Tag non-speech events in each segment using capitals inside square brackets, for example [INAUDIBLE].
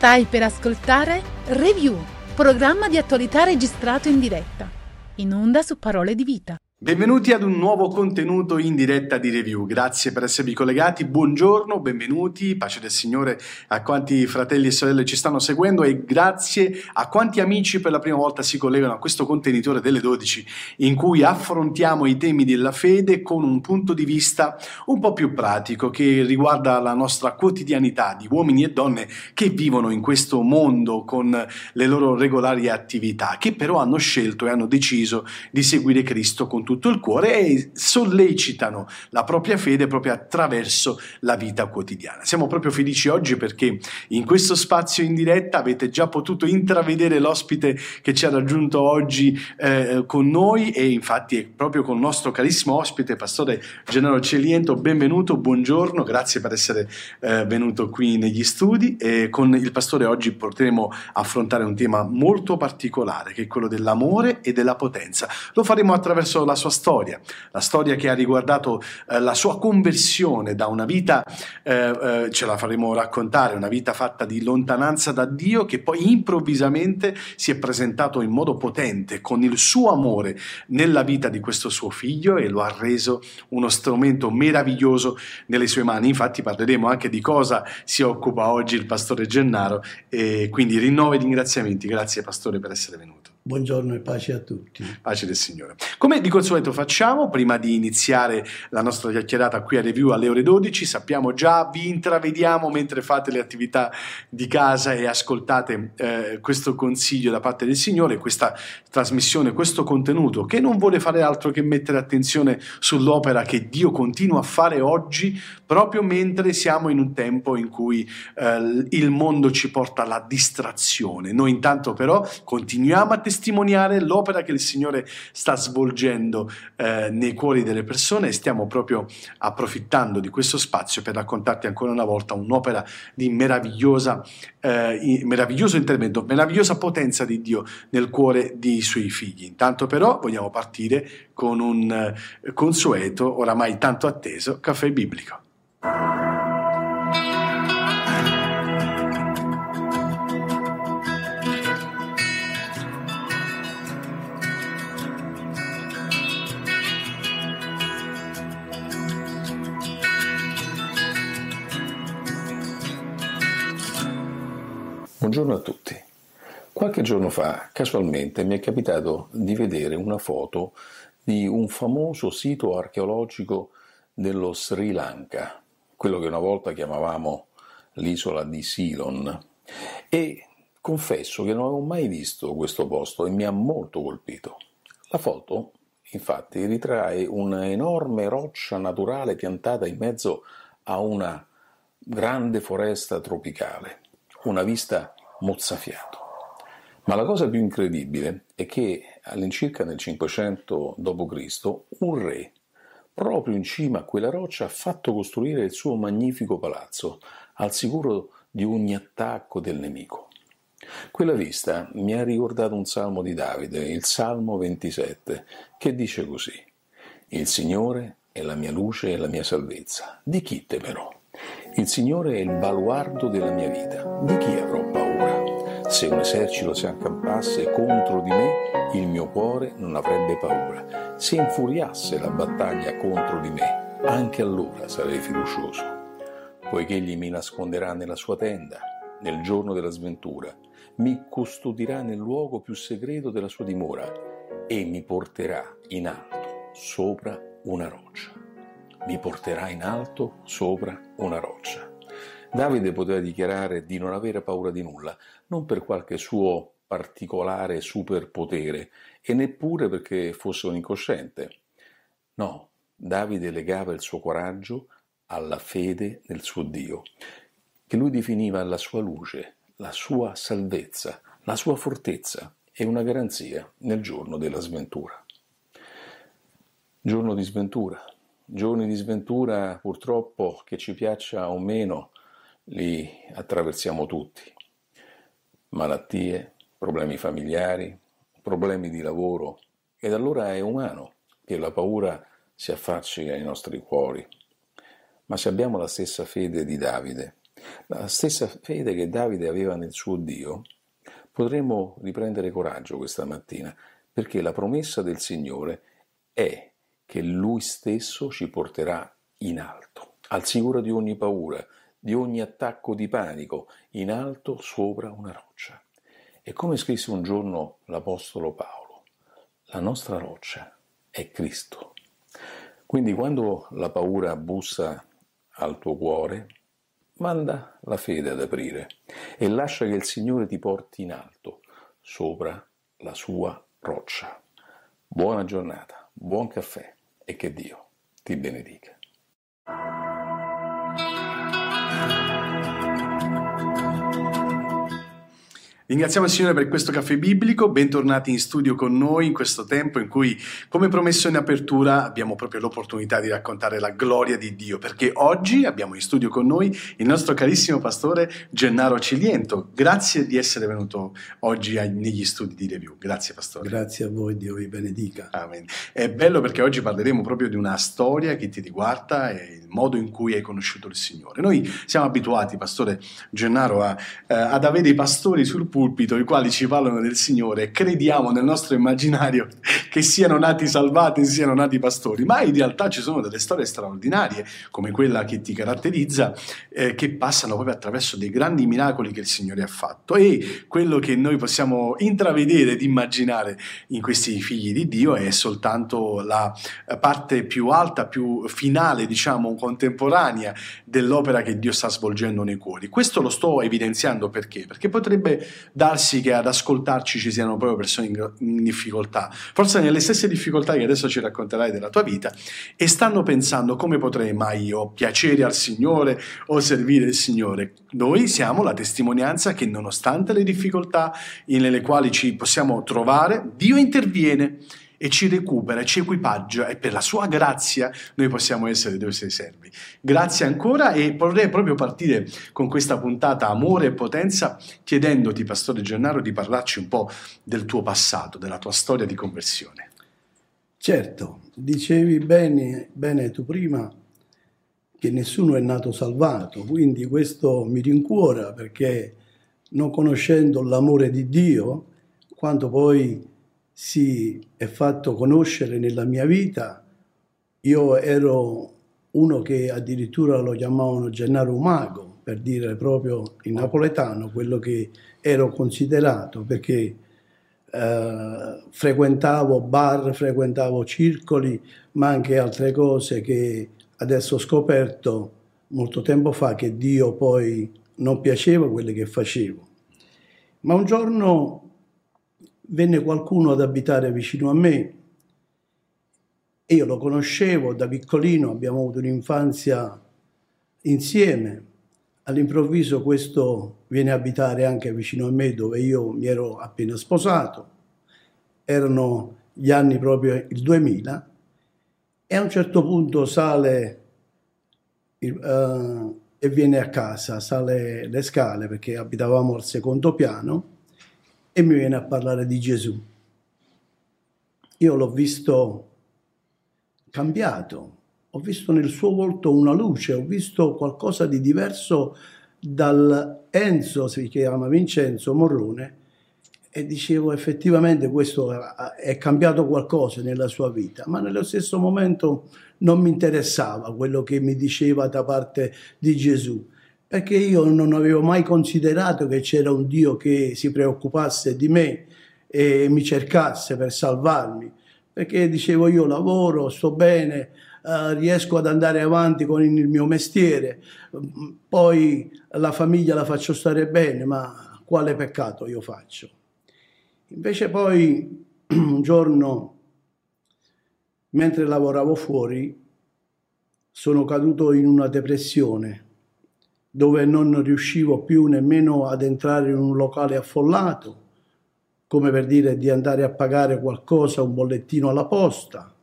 Stai per ascoltare Review, programma di attualità registrato in diretta, in onda su Parole di Vita. Benvenuti ad un nuovo contenuto in diretta di review. Grazie per esservi collegati. Buongiorno, benvenuti, pace del Signore a quanti fratelli e sorelle ci stanno seguendo e grazie a quanti amici per la prima volta si collegano a questo contenitore delle 12 in cui affrontiamo i temi della fede con un punto di vista un po' più pratico che riguarda la nostra quotidianità di uomini e donne che vivono in questo mondo con le loro regolari attività, che però hanno scelto e hanno deciso di seguire Cristo con tutto il cuore e sollecitano la propria fede proprio attraverso la vita quotidiana. Siamo proprio felici oggi perché in questo spazio in diretta avete già potuto intravedere l'ospite che ci ha raggiunto oggi eh, con noi e infatti è proprio con il nostro carissimo ospite, Pastore Gennaro Celiento. Benvenuto, buongiorno, grazie per essere eh, venuto qui negli studi e con il Pastore oggi potremo affrontare un tema molto particolare che è quello dell'amore e della potenza. Lo faremo attraverso la sua storia, la storia che ha riguardato eh, la sua conversione da una vita, eh, eh, ce la faremo raccontare, una vita fatta di lontananza da Dio che poi improvvisamente si è presentato in modo potente con il suo amore nella vita di questo suo figlio e lo ha reso uno strumento meraviglioso nelle sue mani. Infatti parleremo anche di cosa si occupa oggi il pastore Gennaro e quindi rinnovo i ringraziamenti. Grazie pastore per essere venuto. Buongiorno e pace a tutti. Pace del Signore. Come di consueto facciamo, prima di iniziare la nostra chiacchierata qui a review alle ore 12, sappiamo già, vi intravediamo mentre fate le attività di casa e ascoltate eh, questo consiglio da parte del Signore, questa trasmissione, questo contenuto che non vuole fare altro che mettere attenzione sull'opera che Dio continua a fare oggi, proprio mentre siamo in un tempo in cui eh, il mondo ci porta alla distrazione. Noi intanto però continuiamo a testimoniare l'opera che il Signore sta svolgendo eh, nei cuori delle persone e stiamo proprio approfittando di questo spazio per raccontarti ancora una volta un'opera di meravigliosa, eh, meraviglioso intervento, meravigliosa potenza di Dio nel cuore dei suoi figli. Intanto però vogliamo partire con un eh, consueto, oramai tanto atteso, caffè biblico. Buongiorno a tutti. Qualche giorno fa, casualmente, mi è capitato di vedere una foto di un famoso sito archeologico dello Sri Lanka, quello che una volta chiamavamo l'isola di Ceylon. E confesso che non avevo mai visto questo posto e mi ha molto colpito. La foto, infatti, ritrae una enorme roccia naturale piantata in mezzo a una grande foresta tropicale, una vista mozzafiato. Ma la cosa più incredibile è che all'incirca nel 500 d.C. un re, proprio in cima a quella roccia, ha fatto costruire il suo magnifico palazzo, al sicuro di ogni attacco del nemico. Quella vista mi ha ricordato un salmo di Davide, il Salmo 27, che dice così: Il Signore è la mia luce e la mia salvezza. Di chi temerò? Il Signore è il baluardo della mia vita. Di chi avrò paura? Se un esercito si accampasse contro di me, il mio cuore non avrebbe paura. Se infuriasse la battaglia contro di me, anche allora sarei fiducioso. Poiché egli mi nasconderà nella sua tenda, nel giorno della sventura, mi custodirà nel luogo più segreto della sua dimora e mi porterà in alto sopra una roccia mi porterà in alto sopra una roccia. Davide poteva dichiarare di non avere paura di nulla, non per qualche suo particolare superpotere e neppure perché fosse un incosciente. No, Davide legava il suo coraggio alla fede nel suo Dio, che lui definiva la sua luce, la sua salvezza, la sua fortezza e una garanzia nel giorno della sventura. Giorno di sventura, giorni di sventura purtroppo che ci piaccia o meno li attraversiamo tutti. Malattie, problemi familiari, problemi di lavoro ed allora è umano che la paura si affacci ai nostri cuori. Ma se abbiamo la stessa fede di Davide, La stessa fede che Davide aveva nel suo Dio, potremmo riprendere coraggio questa mattina, perché la promessa del Signore è che Lui stesso ci porterà in alto, al sicuro di ogni paura, di ogni attacco di panico, in alto sopra una roccia. E come scrisse un giorno l'Apostolo Paolo, la nostra roccia è Cristo. Quindi quando la paura bussa al tuo cuore, manda la fede ad aprire e lascia che il Signore ti porti in alto, sopra la sua roccia. Buona giornata, buon caffè e che Dio ti benedica. Ringraziamo il Signore per questo caffè biblico, bentornati in studio con noi in questo tempo in cui, come promesso in apertura, abbiamo proprio l'opportunità di raccontare la gloria di Dio, perché oggi abbiamo in studio con noi il nostro carissimo pastore Gennaro Ciliento. Grazie di essere venuto oggi negli studi di Review. Grazie pastore. Grazie a voi, Dio vi benedica. Amen. È bello perché oggi parleremo proprio di una storia che ti riguarda e il modo in cui hai conosciuto il Signore. Noi siamo abituati, pastore Gennaro, a, eh, ad avere i pastori sul pulpito pulpito i quali ci parlano del Signore crediamo nel nostro immaginario che siano nati salvati, siano nati pastori, ma in realtà ci sono delle storie straordinarie come quella che ti caratterizza eh, che passano proprio attraverso dei grandi miracoli che il Signore ha fatto e quello che noi possiamo intravedere ed immaginare in questi figli di Dio è soltanto la parte più alta, più finale, diciamo, contemporanea dell'opera che Dio sta svolgendo nei cuori. Questo lo sto evidenziando perché? Perché potrebbe darsi che ad ascoltarci ci siano proprio persone in, in difficoltà, forse nelle stesse difficoltà che adesso ci racconterai della tua vita, e stanno pensando come potrei mai io piacere al Signore o servire il Signore. Noi siamo la testimonianza che nonostante le difficoltà nelle quali ci possiamo trovare, Dio interviene e ci recupera, ci equipaggia e per la sua grazia noi possiamo essere dei suoi servi. Grazie ancora e vorrei proprio partire con questa puntata Amore e Potenza chiedendoti, Pastore Gennaro, di parlarci un po' del tuo passato, della tua storia di conversione. Certo, dicevi bene, bene tu prima che nessuno è nato salvato, quindi questo mi rincuora perché non conoscendo l'amore di Dio, quando poi si è fatto conoscere nella mia vita. Io ero uno che addirittura lo chiamavano Gennaro Mago, per dire proprio in napoletano quello che ero considerato, perché eh, frequentavo bar, frequentavo circoli, ma anche altre cose che adesso ho scoperto molto tempo fa che Dio poi non piaceva quelle che facevo. Ma un giorno venne qualcuno ad abitare vicino a me. Io lo conoscevo da piccolino, abbiamo avuto un'infanzia insieme. All'improvviso questo viene a abitare anche vicino a me dove io mi ero appena sposato. Erano gli anni proprio il 2000 e a un certo punto sale uh, e viene a casa, sale le scale perché abitavamo al secondo piano e mi viene a parlare di Gesù. Io l'ho visto cambiato, ho visto nel suo volto una luce, ho visto qualcosa di diverso dal Enzo, si chiama Vincenzo Morrone, e dicevo effettivamente questo è cambiato qualcosa nella sua vita, ma nello stesso momento non mi interessava quello che mi diceva da parte di Gesù perché io non avevo mai considerato che c'era un Dio che si preoccupasse di me e mi cercasse per salvarmi, perché dicevo io lavoro, sto bene, uh, riesco ad andare avanti con il mio mestiere, poi la famiglia la faccio stare bene, ma quale peccato io faccio? Invece poi [CLEARS THROAT] un giorno, mentre lavoravo fuori, sono caduto in una depressione dove non riuscivo più nemmeno ad entrare in un locale affollato, come per dire di andare a pagare qualcosa, un bollettino alla posta.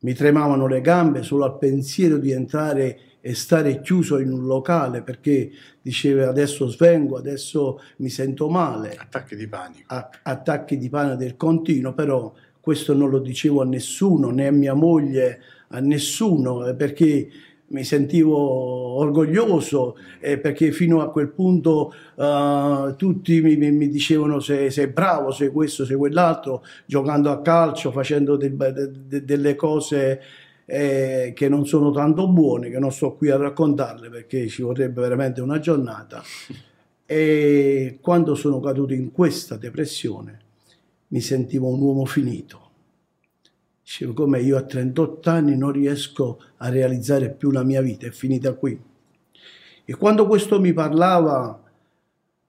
Mi tremavano le gambe solo al pensiero di entrare e stare chiuso in un locale perché diceva adesso svengo, adesso mi sento male. Attacchi di panico. A- attacchi di panico del continuo, però questo non lo dicevo a nessuno, né a mia moglie, a nessuno, perché mi sentivo orgoglioso eh, perché fino a quel punto uh, tutti mi, mi dicevano sei, sei, bravo, sei questo, sei quell'altro, giocando a calcio, facendo de, de, de, delle cose eh, che non sono tanto buone, che non sto qui a raccontarle perché ci vorrebbe veramente una giornata. E quando sono caduto in questa depressione mi sentivo un uomo finito Dicevo, come io a 38 anni non riesco a realizzare più la mia vita, è finita qui. E quando questo mi parlava,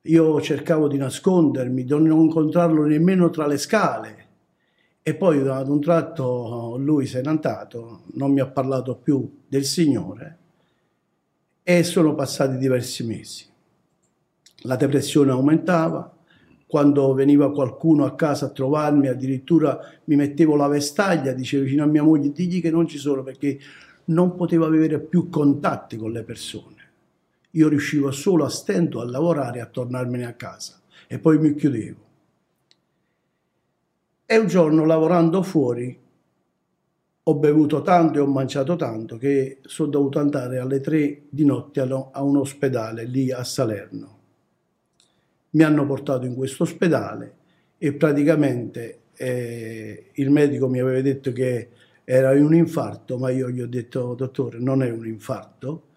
io cercavo di nascondermi, di non incontrarlo nemmeno tra le scale. E poi ad un tratto lui se n'è andato, non mi ha parlato più del Signore e sono passati diversi mesi. La depressione aumentava, quando veniva qualcuno a casa a trovarmi, addirittura mi mettevo la vestaglia, dicevo vicino a mia moglie, digli che non ci sono perché non potevo avere più contatti con le persone. Io riuscivo solo a stento a lavorare e a tornarmene a casa e poi mi chiudevo. E un giorno lavorando fuori ho bevuto tanto e ho mangiato tanto che sono dovuto andare alle tre di notte a un ospedale lì a Salerno mi hanno portato in questo ospedale e praticamente eh, il medico mi aveva detto che era un infarto, ma io gli ho detto, dottore, non è un infarto,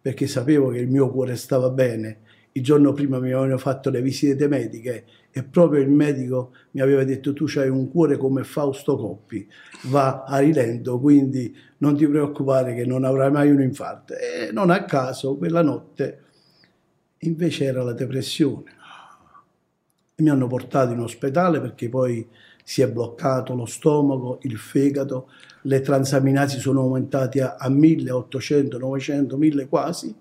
perché sapevo che il mio cuore stava bene. Il giorno prima mi avevano fatto le visite mediche e proprio il medico mi aveva detto tu hai un cuore come Fausto Coppi, va a rilento, quindi non ti preoccupare che non avrai mai un infarto. E non a caso quella notte invece era la depressione mi hanno portato in ospedale perché poi si è bloccato lo stomaco, il fegato, le transaminasi sono aumentate a, a 1800, 900, 1000 quasi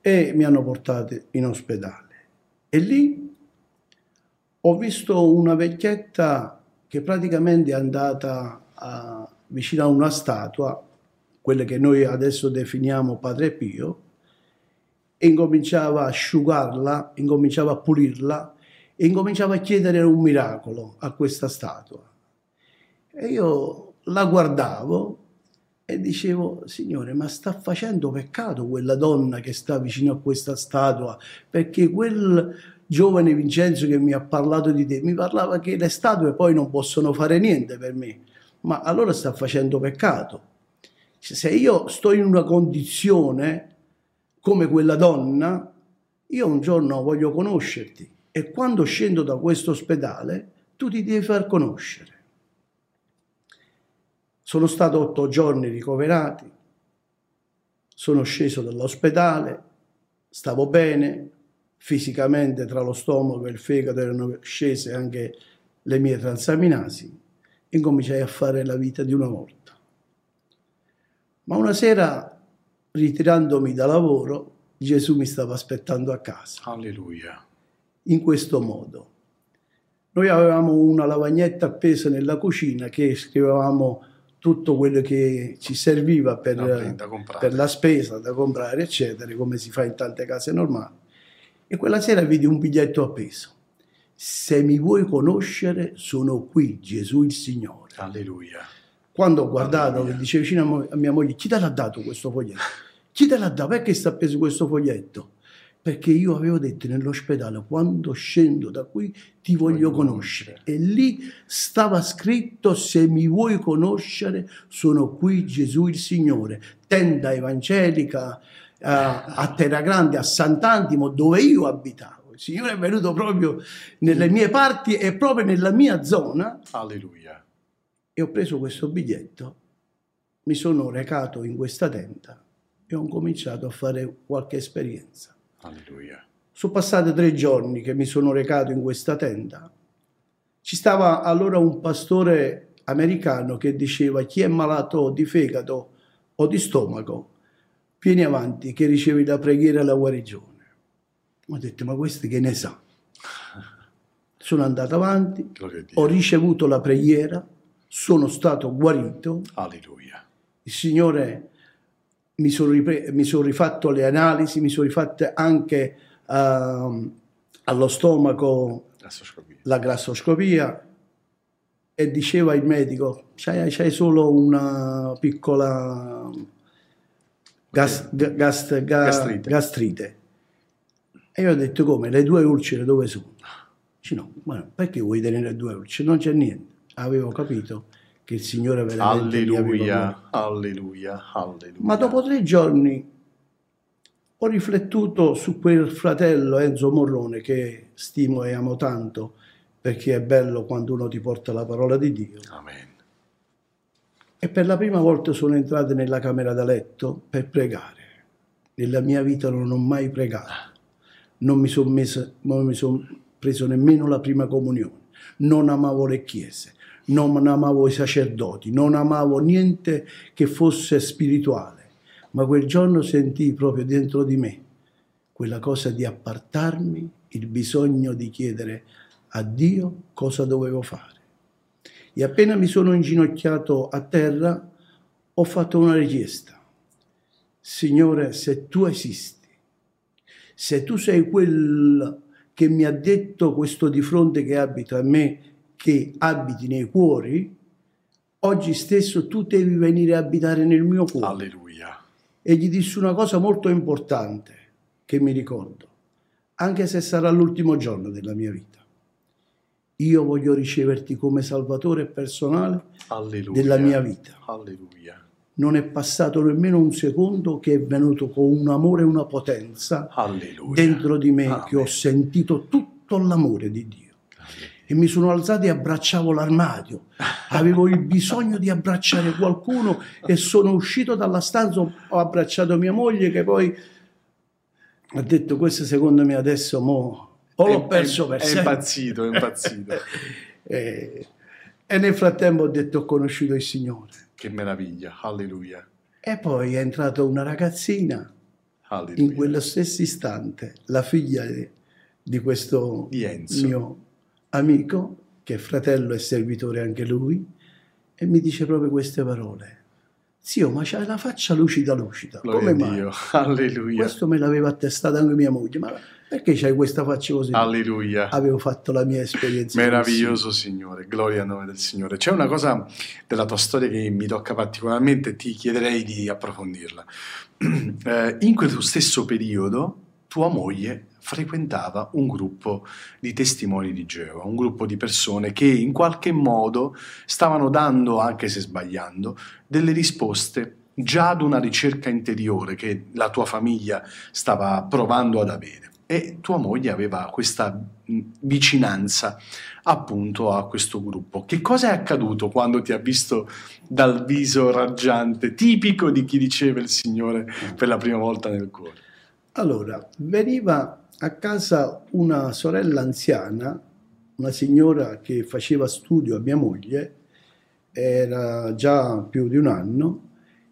e mi hanno portato in ospedale. E lì ho visto una vecchietta che praticamente è andata a, vicino a una statua, quella che noi adesso definiamo Padre Pio, e incominciava a asciugarla, incominciava a pulirla e incominciava a chiedere un miracolo a questa statua. E io la guardavo e dicevo, Signore, ma sta facendo peccato quella donna che sta vicino a questa statua, perché quel giovane Vincenzo che mi ha parlato di te, mi parlava che le statue poi non possono fare niente per me, ma allora sta facendo peccato. Se io sto in una condizione come quella donna, io un giorno voglio conoscerti e quando scendo da questo ospedale tu ti devi far conoscere. Sono stato otto giorni ricoverati, sono sceso dall'ospedale, stavo bene, fisicamente tra lo stomaco e il fegato erano scese anche le mie transaminasi, incominciai a fare la vita di una volta. Ma una sera, ritirandomi da lavoro, Gesù mi stava aspettando a casa. Alleluia in questo modo. Noi avevamo una lavagnetta appesa nella cucina che scrivevamo tutto quello che ci serviva per, per, la spesa da comprare, eccetera, come si fa in tante case normali. E quella sera vidi un biglietto appeso. Se mi vuoi conoscere, sono qui, Gesù il Signore. Alleluia. Quando ho guardato, mi dice vicino a mia moglie, chi te l'ha dato questo foglietto? Chi te l'ha dato? Perché sta appeso questo foglietto? Perché io avevo detto nell'ospedale quando scendo da qui ti voglio conoscere e lì stava scritto se mi vuoi conoscere sono qui Gesù il Signore tenda evangelica a, a Terra Grande a Sant'Antimo dove io abitavo. Il Signore è venuto proprio nelle mie parti e proprio nella mia zona. Alleluia. E ho preso questo biglietto mi sono recato in questa tenda e ho cominciato a fare qualche esperienza Alleluia. Sono passati tre giorni che mi sono recato in questa tenda. Ci stava allora un pastore americano che diceva chi è malato di fegato o di stomaco, vieni avanti che ricevi la preghiera e la guarigione. Ho detto, ma questo che ne sa? Sono andato avanti, ho ricevuto la preghiera, sono stato guarito. Alleluia. Il Signore mi sono, ripre- mi sono rifatto le analisi, mi sono rifatte anche uh, allo stomaco grassoscopia. la grassoscopia e diceva il medico c'hai, c'hai solo una piccola gas- ga- gas- ga- Gastrite. gastrite. E io ho detto come? Le due ulcere dove sono? Dice no, ma perché vuoi tenere due ulcere? Non c'è niente. Avevo capito che il Signore veramente Alleluia, alleluia, alleluia. ma dopo tre giorni ho riflettuto su quel fratello Enzo Morrone che stimo e amo tanto perché è bello quando uno ti porta la parola di Dio. Amen. E per la prima volta sono entrato nella camera da letto per pregare. Nella mia vita non ho mai pregato. Non mi sono son preso nemmeno la prima comunione. Non amavo le chiese, non amavo i sacerdoti, non amavo niente che fosse spirituale. Ma quel giorno sentii proprio dentro di me quella cosa di appartarmi, il bisogno di chiedere a Dio cosa dovevo fare. E appena mi sono inginocchiato a terra, ho fatto una richiesta. Signore, se tu esisti, se tu sei quel che mi ha detto questo di fronte che abita a me, che abiti nei cuori, oggi stesso tu devi venire a abitare nel mio cuore. Alleluia. E gli dissi una cosa molto importante che mi ricordo, anche se sarà l'ultimo giorno della mia vita. Io voglio riceverti come salvatore personale Alleluia. della mia vita. Alleluia. Non è passato nemmeno un secondo che è venuto con un amore e una potenza Alleluia. dentro di me Amen. che ho sentito tutto l'amore di Dio. E mi sono alzato e abbracciavo l'armadio. Avevo il bisogno di abbracciare qualcuno e sono uscito dalla stanza, ho abbracciato mia moglie che poi ha detto questo secondo me adesso mo, o l'ho È- perso è, per è sempre. impazzito, è impazzito. [LAUGHS] Eh, e nel frattempo ho detto ho conosciuto il Signore. che meraviglia. Alleluia. E poi è entrata una ragazzina Alleluia. in quello stesso istante, la figlia di, di questo Di Enzo. mio amico, che è fratello e servitore anche lui, e mi dice proprio queste parole. Zio, ma c'hai la faccia lucida lucida. Gloria Come mai? Dio. [LAUGHS] Alleluia. Questo me l'aveva attestato anche mia moglie. Ma perché c'hai questa faccia così? Alleluia. Avevo fatto la mia esperienza. Meraviglioso Signore, gloria al nome del Signore. C'è una cosa della tua storia che mi tocca particolarmente e ti chiederei di approfondirla. [CLEARS THROAT] Eh, in quello stesso periodo tua moglie frequentava un gruppo di testimoni di Geova, un gruppo di persone che in qualche modo stavano dando, anche se sbagliando, delle risposte già ad una ricerca interiore che la tua famiglia stava provando ad avere. E tua moglie aveva questa vicinanza appunto a questo gruppo. Che cosa è accaduto quando ti ha visto dal viso raggiante, tipico di chi riceve il Signore per la prima volta nel cuore? Allora, veniva a casa una sorella anziana, una signora che faceva studio a mia moglie, era già più di un anno,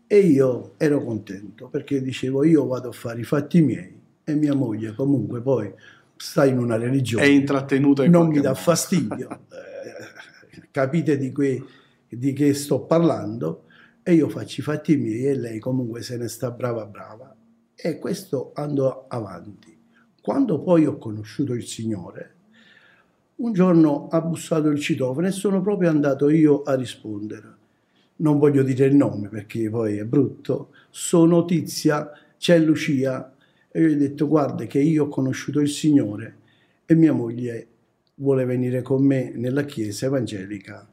e io ero contento perché dicevo io vado a fare i fatti miei e mia moglie comunque poi sta in una religione È intrattenuta in non mi dà modo. fastidio. [LAUGHS] Eh, capite di, que- di che sto parlando? E io faccio i fatti miei e lei comunque se ne sta brava brava. E questo andò avanti. Quando poi ho conosciuto il Signore, un giorno ha bussato il citofono e sono proprio andato io a rispondere. Non voglio dire il nome perché poi è brutto. Sono Tizia, c'è Lucia. E io gli ho detto, guarda che io ho conosciuto il Signore e mia moglie vuole venire con me nella chiesa evangelica.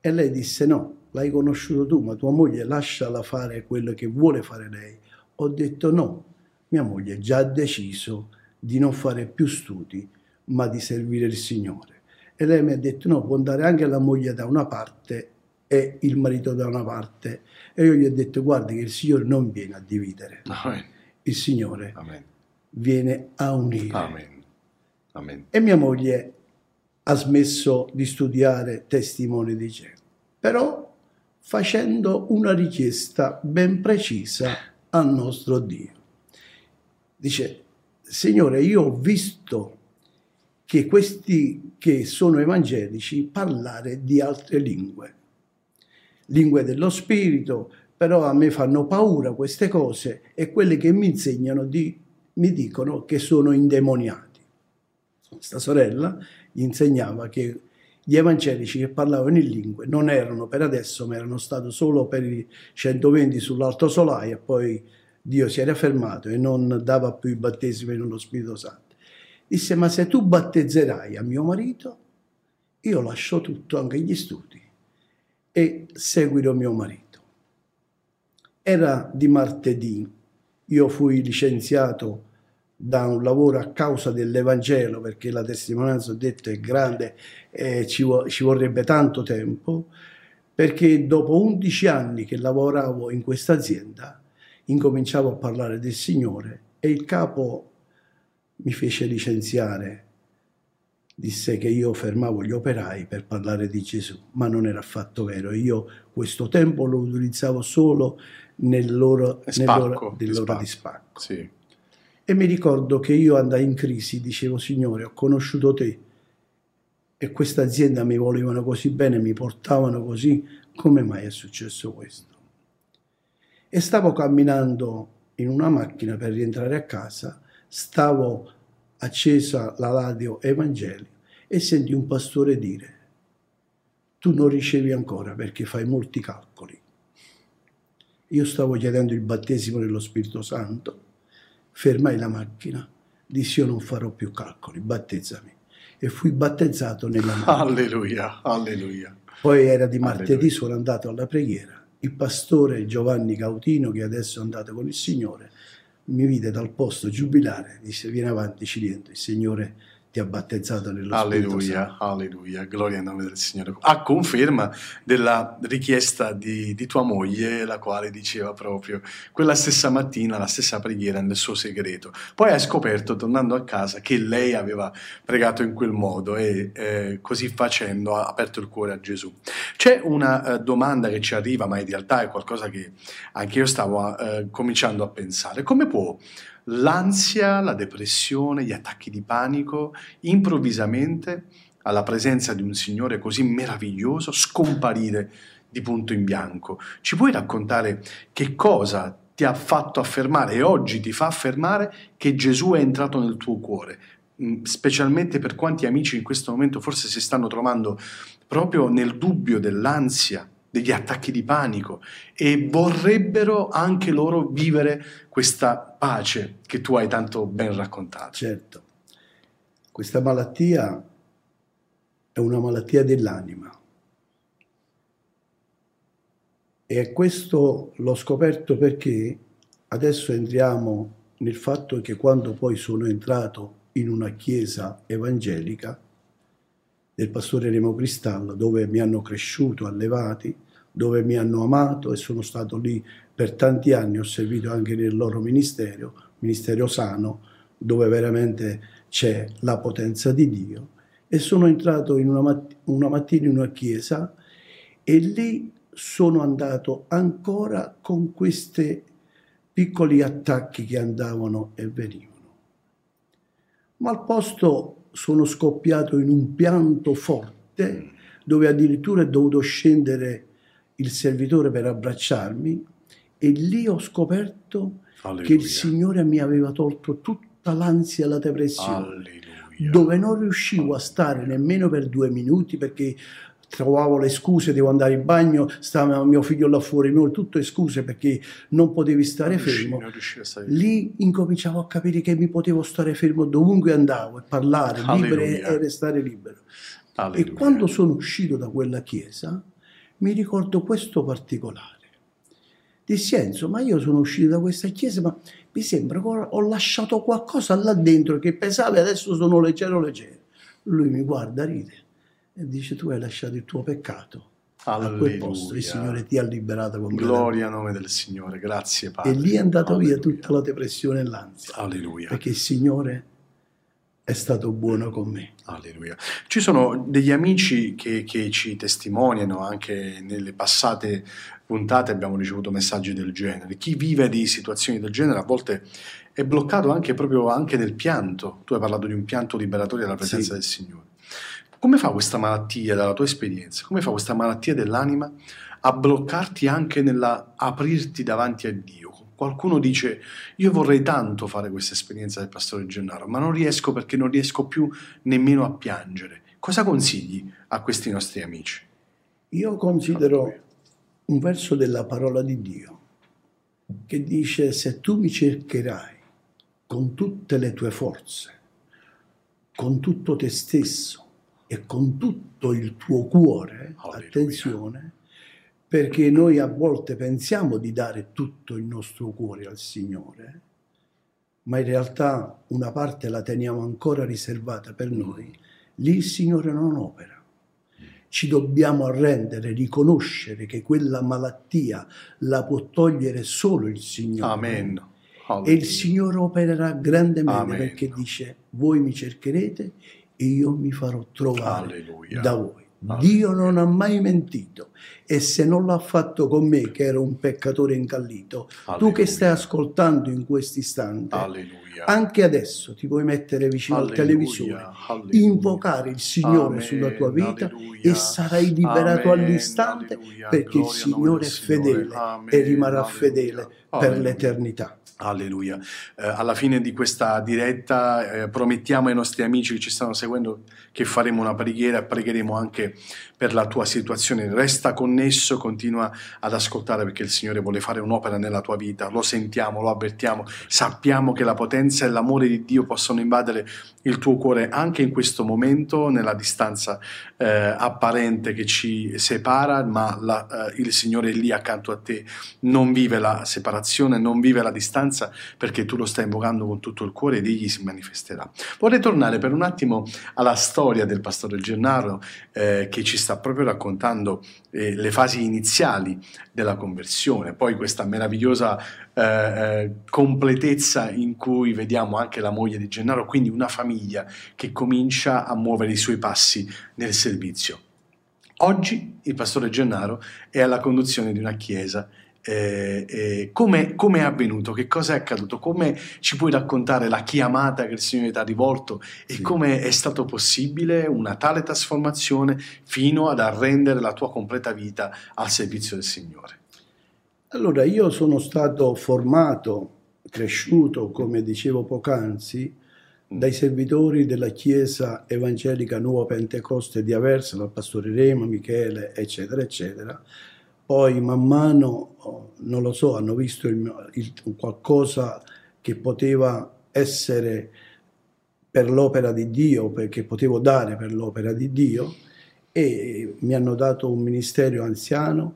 E lei disse, no, l'hai conosciuto tu, ma tua moglie lasciala fare quello che vuole fare lei. Ho detto no, mia moglie già ha deciso di non fare più studi, ma di servire il Signore. E lei mi ha detto no, può andare anche la moglie da una parte e il marito da una parte. E io gli ho detto guardi che il Signore non viene a dividere, Amen. il Signore Amen. viene a unire. Amen. Amen. E mia moglie ha smesso di studiare testimoni di Geova, però facendo una richiesta ben precisa al nostro Dio. Dice, Signore, io ho visto che questi che sono evangelici parlare di altre lingue, lingue dello spirito, però a me fanno paura queste cose e quelle che mi insegnano di- mi dicono che sono indemoniati. Questa sorella gli insegnava che gli evangelici che parlavano in lingue non erano per adesso, ma erano stati solo per i 120 sull'alto solaio e poi Dio si era fermato e non dava più i battesimi nello Spirito Santo. Disse, ma se tu battezzerai a mio marito, io lascio tutto, anche gli studi, e seguirò mio marito. Era di martedì, io fui licenziato da un lavoro a causa dell'Evangelo, perché la testimonianza, ho detto, è grande e ci, ci vorrebbe tanto tempo, perché dopo 11 anni che lavoravo in questa azienda, incominciavo a parlare del Signore e il capo mi fece licenziare disse che io fermavo gli operai per parlare di Gesù, ma non era affatto vero. Io questo tempo lo utilizzavo solo nell'ora, spacco, nell'ora di spacco. Sì. E mi ricordo che io andai in crisi, dicevo Signore, ho conosciuto te e questa azienda mi volevano così bene, mi portavano così, come mai è successo questo? E stavo camminando in una macchina per rientrare a casa, stavo accesa la radio Evangeli e senti un pastore dire, tu non ricevi ancora perché fai molti calcoli. Io stavo chiedendo il battesimo dello Spirito Santo, fermai la macchina, dissi io non farò più calcoli, battezzami. E fui battezzato nella macchina. Alleluia, alleluia. Poi era di martedì, alleluia. sono andato alla preghiera. Il pastore Giovanni Cautino, che adesso è andato con il Signore, mi vide dal posto giubilare, disse vieni avanti Ciliento, il Signore ti ha battezzato nello alleluia, Alleluia, gloria al nome del Signore. A conferma della richiesta di, di, tua moglie, la quale diceva proprio quella stessa mattina, la stessa preghiera nel suo segreto. Poi hai scoperto, tornando a casa, che lei aveva pregato in quel modo e eh, così facendo ha aperto il cuore a Gesù. C'è una uh, domanda che ci arriva, ma in realtà è qualcosa che anche io stavo uh, cominciando a pensare. Come può l'ansia, la depressione, gli attacchi di panico, improvvisamente, alla presenza di un Signore così meraviglioso, scomparire di punto in bianco. Ci puoi raccontare che cosa ti ha fatto affermare e oggi ti fa affermare che Gesù è entrato nel tuo cuore? Mm, specialmente per quanti amici in questo momento forse si stanno trovando proprio nel dubbio dell'ansia, degli attacchi di panico e vorrebbero anche loro vivere questa pace che tu hai tanto ben raccontato. Certo, questa malattia è una malattia dell'anima e questo l'ho scoperto perché adesso entriamo nel fatto che quando poi sono entrato in una chiesa evangelica, del pastore Remo Cristallo, dove mi hanno cresciuto, allevati, dove mi hanno amato e sono stato lì per tanti anni, ho servito anche nel loro ministero, ministero sano, dove veramente c'è la potenza di Dio. E sono entrato una, matt- una mattina in una chiesa e lì sono andato ancora con questi piccoli attacchi che andavano e venivano. Ma al posto sono scoppiato in un pianto forte dove addirittura è dovuto scendere il servitore per abbracciarmi e lì ho scoperto Alleluia. che il Signore mi aveva tolto tutta l'ansia e la depressione, Alleluia. dove non riuscivo a stare nemmeno per due minuti perché trovavo le scuse, devo andare in bagno, stava mio figlio là fuori, tutte scuse perché non potevi stare non fermo. Riuscì, Lì incominciavo a capire che mi potevo stare fermo dovunque andavo e parlare libero e restare libero. Alleluia. E quando sono uscito da quella chiesa, mi ricordo questo particolare. Dissi Enzo, ma io sono uscito da questa chiesa, ma mi sembra che ho lasciato qualcosa là dentro che pesava e adesso sono leggero leggero. Lui mi guarda, ride e dice tu hai lasciato il tuo peccato. Alleluia. A quel posto il Signore ti ha liberato completamente. Gloria a nome del Signore, grazie Padre. E lì è andata via tutta la depressione e l'ansia. Alleluia. Perché il Signore è stato buono con me. Alleluia. Ci sono degli amici che, che, ci testimoniano, anche nelle passate puntate abbiamo ricevuto messaggi del genere. Chi vive di situazioni del genere a volte è bloccato anche proprio anche nel pianto. Tu hai parlato di un pianto liberatorio dalla presenza sì. del Signore. Come fa questa malattia, dalla tua esperienza, come fa questa malattia dell'anima a bloccarti anche nell'aprirti davanti a Dio? Qualcuno dice, io vorrei tanto fare questa esperienza del pastore Gennaro, ma non riesco perché non riesco più nemmeno a piangere. Cosa consigli a questi nostri amici? Io considero un verso della parola di Dio, che dice se tu mi cercherai con tutte le tue forze, con tutto te stesso e con tutto il tuo cuore, Alleluia. attenzione, perché noi a volte pensiamo di dare tutto il nostro cuore al Signore, ma in realtà una parte la teniamo ancora riservata per noi, lì il Signore non opera. Ci dobbiamo arrendere, riconoscere che quella malattia la può togliere solo il Signore. Amen. E il Signore opererà grandemente Amen. perché dice, voi mi cercherete e io mi farò trovare Alleluia. da voi. Alleluia. Dio non ha mai mentito e se non l'ha fatto con me che ero un peccatore incallito, tu Alleluia. che stai ascoltando in questo istante, anche adesso ti puoi mettere vicino al televisore, invocare il Signore Amen. sulla tua vita e sarai liberato Amen. all'istante perché il Gloria nome Signore è Signore. fedele Amen. e rimarrà fedele per l'eternità. Alleluia. Eh, alla fine di questa diretta eh, promettiamo ai nostri amici che ci stanno seguendo che faremo una preghiera e pregheremo anche per la tua situazione. Resta connesso, continua ad ascoltare perché il Signore vuole fare un'opera nella tua vita. Lo sentiamo, lo avvertiamo, sappiamo che la potenza e l'amore di Dio possono invadere il tuo cuore anche in questo momento, nella distanza eh, apparente che ci separa, ma la- eh, il Signore è lì accanto a te, non vive la separazione, non vive la distanza perché tu lo stai invocando con tutto il cuore ed egli si manifesterà. Vorrei tornare per un attimo alla storia del pastore Gennaro eh, che ci sta proprio raccontando eh, le fasi iniziali della conversione, poi questa meravigliosa eh, eh, completezza in cui vediamo anche la moglie di Gennaro, quindi una famiglia che comincia a muovere i suoi passi nel servizio. Oggi il pastore Gennaro è alla conduzione di una chiesa. Eh, eh, come, come è avvenuto? Che cosa è accaduto? Come ci puoi raccontare la chiamata che il Signore ti ha rivolto e Sì. come è stato possibile una tale trasformazione fino ad arrendere la tua completa vita al servizio del Signore? Allora, io sono stato formato, cresciuto, come dicevo poc'anzi, dai servitori della Chiesa Evangelica Nuova Pentecoste di Aversa, dal pastore Remo, Michele, eccetera, eccetera. Poi man mano, oh, non lo so, hanno visto il il- qualcosa che poteva essere per l'opera di Dio, perché potevo dare per l'opera di Dio, e mi hanno dato un ministero anziano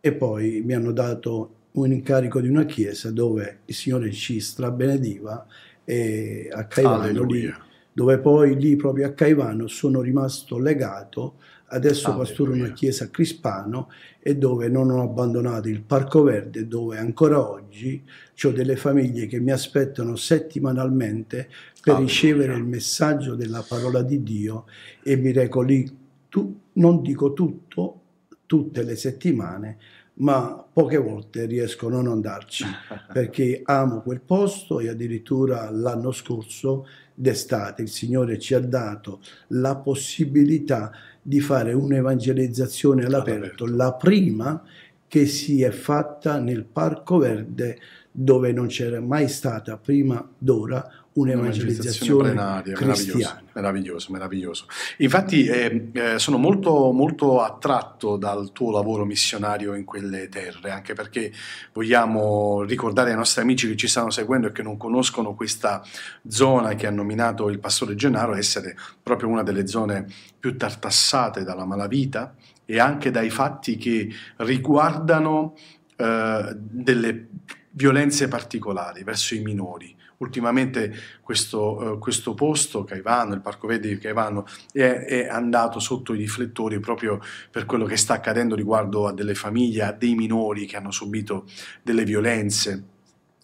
e poi mi hanno dato un incarico di una chiesa dove il Signore ci strabenediva e a Caivano lì, dove poi lì proprio a Caivano sono rimasto legato, adesso Alleluia. pastoro una chiesa a Crispano e dove non ho abbandonato il Parco Verde dove ancora oggi ho delle famiglie che mi aspettano settimanalmente per Alleluia. ricevere il messaggio della parola di Dio e mi reco lì, tu- non dico tutto, tutte le settimane, ma poche volte riesco a non andarci [LAUGHS] perché amo quel posto e addirittura l'anno scorso d'estate il Signore ci ha dato la possibilità di fare un'evangelizzazione All'aperto. la prima che si è fatta nel Parco Verde dove non c'era mai stata prima d'ora un'evangelizzazione plenaria, cristiana. meraviglioso, meraviglioso, meraviglioso. Infatti eh, eh, sono molto, molto attratto dal tuo lavoro missionario in quelle terre, anche perché vogliamo ricordare ai nostri amici che ci stanno seguendo e che non conoscono questa zona che ha nominato il pastore Gennaro essere proprio una delle zone più tartassate dalla malavita e anche dai fatti che riguardano eh, delle violenze particolari verso i minori. Ultimamente questo, eh, questo posto, Caivano, il Parco Verde di Caivano, è, è andato sotto i riflettori proprio per quello che sta accadendo riguardo a delle famiglie, a dei minori che hanno subito delle violenze.